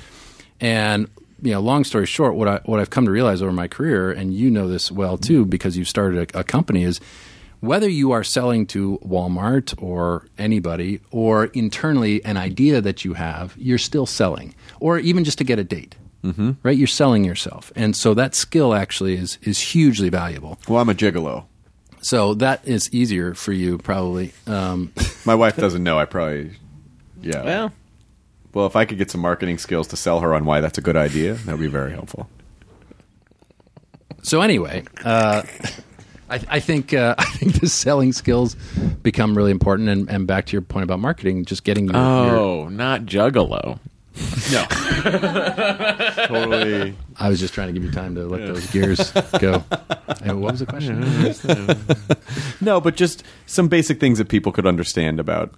And you know, long story short, what I what I've come to realize over my career, and you know this well too, because you've started a, a company, is whether you are selling to Walmart or anybody, or internally an idea that you have, you're still selling, or even just to get a date. Mm-hmm. Right, you're selling yourself, and so that skill actually is is hugely valuable. Well, I'm a gigolo. So that is easier for you, probably. Um, My wife doesn't know. I probably, yeah. Well, Well, if I could get some marketing skills to sell her on why that's a good idea, that would be very helpful. so anyway, uh, I, I think uh, I think the selling skills become really important. And, and back to your point about marketing, just getting your, your oh, not Juggalo. No, totally. I was just trying to give you time to let those gears go. And what was the question? No, but just some basic things that people could understand about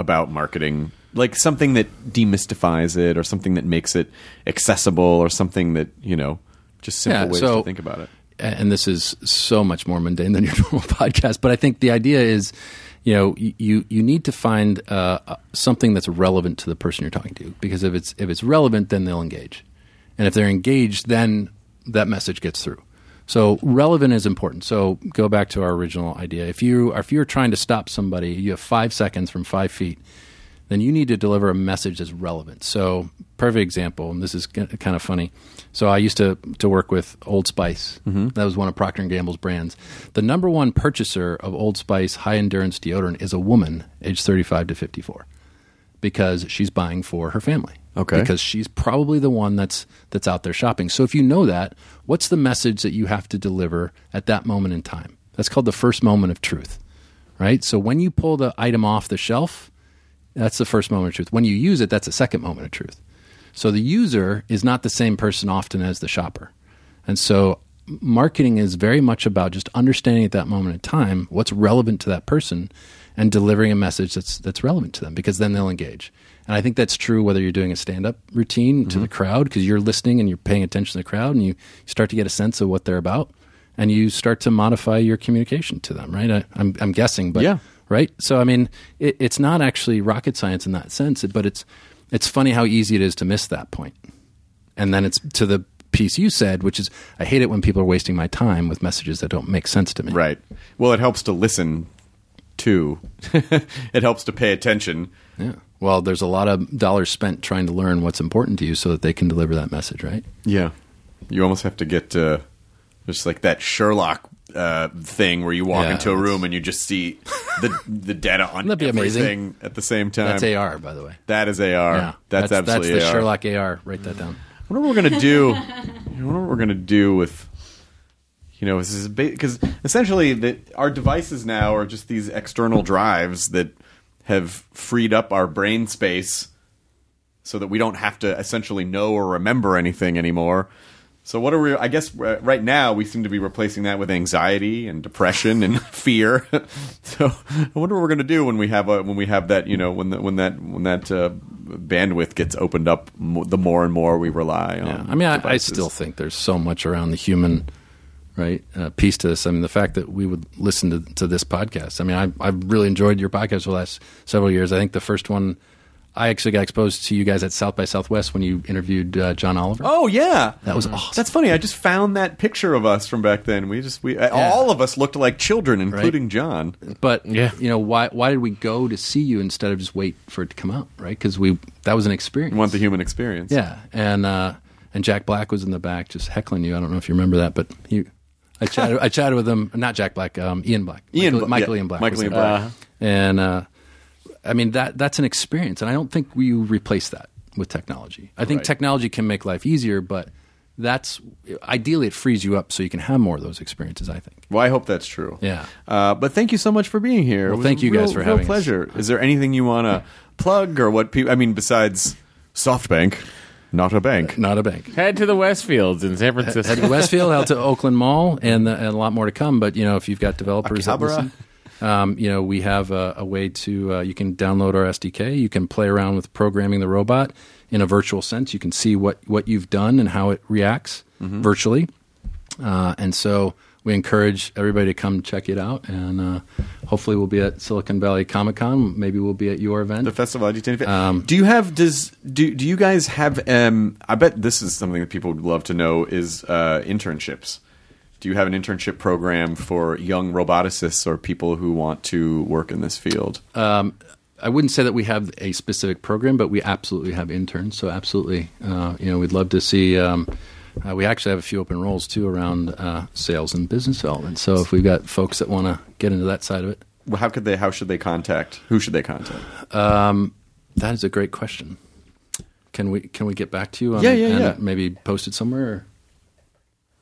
about marketing, like something that demystifies it, or something that makes it accessible, or something that you know, just simple Yeah, ways so- to think about it. and this is so much more mundane than your normal podcast, but I think the idea is, you know, you you need to find uh, uh, something that's relevant to the person you're talking to, because if it's if it's relevant, then they'll engage, and if they're engaged, then that message gets through. So relevant is important. So go back to our original idea. If you if you're trying to stop somebody, you have five seconds from five feet then you need to deliver a message that's relevant. So, perfect example, and this is kind of funny. So, I used to to work with Old Spice. Mm-hmm. That was one of Procter and Gamble's brands. The number one purchaser of Old Spice high endurance deodorant is a woman, aged thirty five to fifty four, because she's buying for her family. Okay. because she's probably the one that's that's out there shopping. So, if you know that, what's the message that you have to deliver at that moment in time? That's called the first moment of truth, right? So, when you pull the item off the shelf that's the first moment of truth. When you use it, that's a second moment of truth. So the user is not the same person often as the shopper. And so marketing is very much about just understanding at that moment in time what's relevant to that person and delivering a message that's that's relevant to them because then they'll engage. And I think that's true whether you're doing a stand-up routine to mm-hmm. the crowd because you're listening and you're paying attention to the crowd and you start to get a sense of what they're about and you start to modify your communication to them, right? I, I'm, I'm guessing, but Yeah. right? So I mean, it, it's not actually rocket science in that sense, but it's it's funny how easy it is to miss that point. And then it's to the piece you said, which is I hate it when people are wasting my time with messages that don't make sense to me. Right. Well, it helps to listen too. it helps to pay attention. Yeah. Well, there's a lot of dollars spent trying to learn what's important to you so that they can deliver that message, right? Yeah. You almost have to get uh, just like that Sherlock uh, thing where you walk Yeah, into a room and you just see the the data on Wouldn't that be amazing? everything at the same time. That's AR, by the way. That is AR. Yeah. That's, absolutely that's the AR. Sherlock AR. Write that down. I wonder what we're gonna do. I wonder what we're gonna do with, you know, because essentially that our devices now are just these external drives that have freed up our brain space, so that we don't have to essentially know or remember anything anymore. So what are we? I guess uh, right now we seem to be replacing that with anxiety and depression and fear. So I wonder what we're going to do when we have a, when we have that you know when the, when that when that uh, bandwidth gets opened up. The more and more we rely on. Yeah. I mean, I, I still think there's so much around the human right uh, piece to this. I mean, the fact that we would listen to, to this podcast. I mean, I, I've really enjoyed your podcast for the last several years. I think the first one, I actually got exposed to you guys at South by Southwest when you interviewed uh, John Oliver. Oh yeah, That was awesome. That's funny. I just found that picture of us from back then. We just we all of us looked like children, including John. But Yeah. you know why? Why did we go to see you instead of just wait for it to come out? Right? Because we that was an experience. We want the human experience. Yeah, and uh, and Jack Black was in the back just heckling you. I don't know if you remember that, but he, I chatted, I chatted with him. Not Jack Black, um, Ian Black. Ian Michael, Bla- Michael yeah, Ian Black. Michael Ian. Black. Uh, And uh, I mean that that's an experience, and I don't think we replace that with technology. I think Right. technology can make life easier, but that's ideally it frees you up so you can have more of those experiences. I think. Well, I hope that's true. Yeah. Uh, but thank you so much for being here. Well, thank you guys real- for real having us. pleasure. Is there anything you want to plug or what people? I mean, besides SoftBank, not a bank. Not a bank. Head to the Westfields in San Francisco. head to Westfield, out to Oakland Mall, and, uh, and a lot more to come. But you know, if you've got developers that Akihabara. listen, um, you know, we have a, a way to uh, you can download our SDK. You can play around with programming the robot in a virtual sense. You can see what what you've done and how it reacts Mm-hmm. virtually. Uh, and so we encourage everybody to come check it out. And uh, hopefully, we'll be at Silicon Valley Comic Con. Maybe we'll be at your event. The festival ID10T. Um, do you have does do do you guys have? Um, I bet this is something that people would love to know is uh, internships. Do you have an internship program for young roboticists or people who want to work in this field? Um, I wouldn't say that we have a specific program, but we absolutely have interns. So absolutely, uh, you know, we'd love to see. Um, uh, we actually have a few open roles too around uh, sales and business development. So if we've got folks that want to get into that side of it, Well, how could they? How should they contact? Who should they contact? that is a great question. Can we can we get back to you? On, Yeah, yeah, and yeah. Maybe post it somewhere. Or?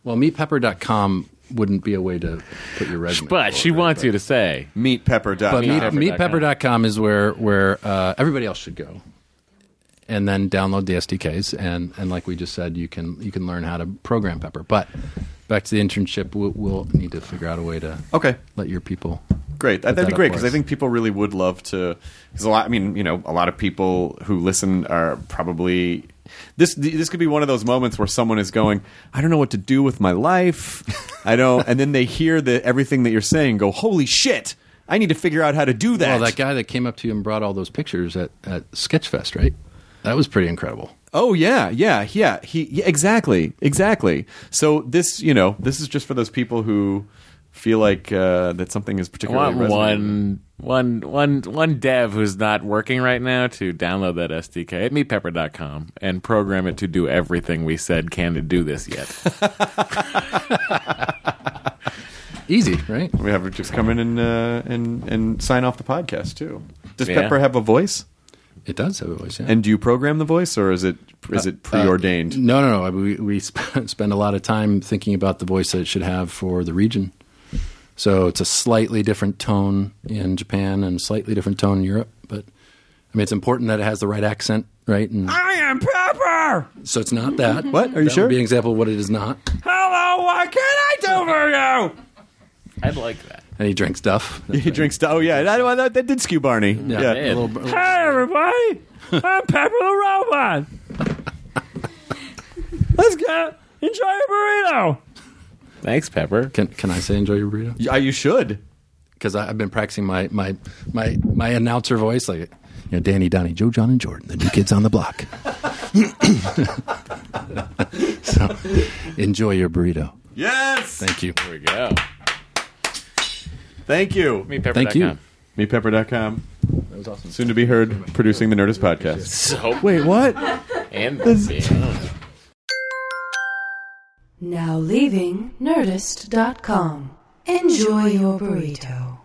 Well, meetpepper.com wouldn't be a way to put your resume. but she wants but- you to say. Meetpepper.com. But meet, Meetpepper.com. meetpepper.com is where where uh, everybody else should go, and then download the SDKs and and like we just said, you can you can learn how to program Pepper. But back to the internship, we'll, we'll need to figure out a way to Okay. let your people. Great, that'd be great because I think people really would love to. Because a lot, I mean, you know, a lot of people who listen are probably this. This could be one of those moments where someone is going, "I don't know what to do with my life. I don't," and then they hear the everything that you're saying, go, "Holy shit! I need to figure out how to do that." Well, that guy that came up to you and brought all those pictures at at Sketchfest, right? That was pretty incredible. Oh yeah, yeah, yeah. He yeah, exactly, exactly. So this, you know, this is just for those people who feel like uh, that something is I particularly want resonating. one, one, one, one dev who's not working right now to download that SDK at meetpepper.com and program it to do everything we said can it do this yet. Easy, right? We have her just come in and uh, and and sign off the podcast too. Does Yeah. Pepper have a voice? It does have a voice. Yeah. And do you program the voice, or is it is it uh, uh, preordained? No, no, no. We, we sp- spend a lot of time thinking about the voice that it should have for the region. So it's a slightly different tone in Japan and a slightly different tone in Europe. But I mean, it's important that it has the right accent, right? And I am Pepper. so it's not that. Mm-hmm. What? Are you that sure? Would be an example of what it is not. Hello, what can I do for you? I'd like that. And he drinks Duff. He drinks. Duff. Oh yeah, that, that, that did skew Barney. Yeah. a little, bit- Hi everybody, I'm Pepper the Robot. Let's go enjoy your burrito. Thanks, Pepper. Can can I say enjoy your burrito? Yeah, you should. Because I've been practicing my my my my announcer voice, like you know, Danny, Donnie, Joe, John, and Jordan, the new kids on the block. so enjoy your burrito. Yes. Thank you. Here we go. Thank you. Meetpepper.com. Thank you. Meetpepper.com. That was awesome. Soon to be heard producing the Nerdist podcast. So Wait, what? and beyond. Now leaving Nerdist.com. Enjoy your burrito.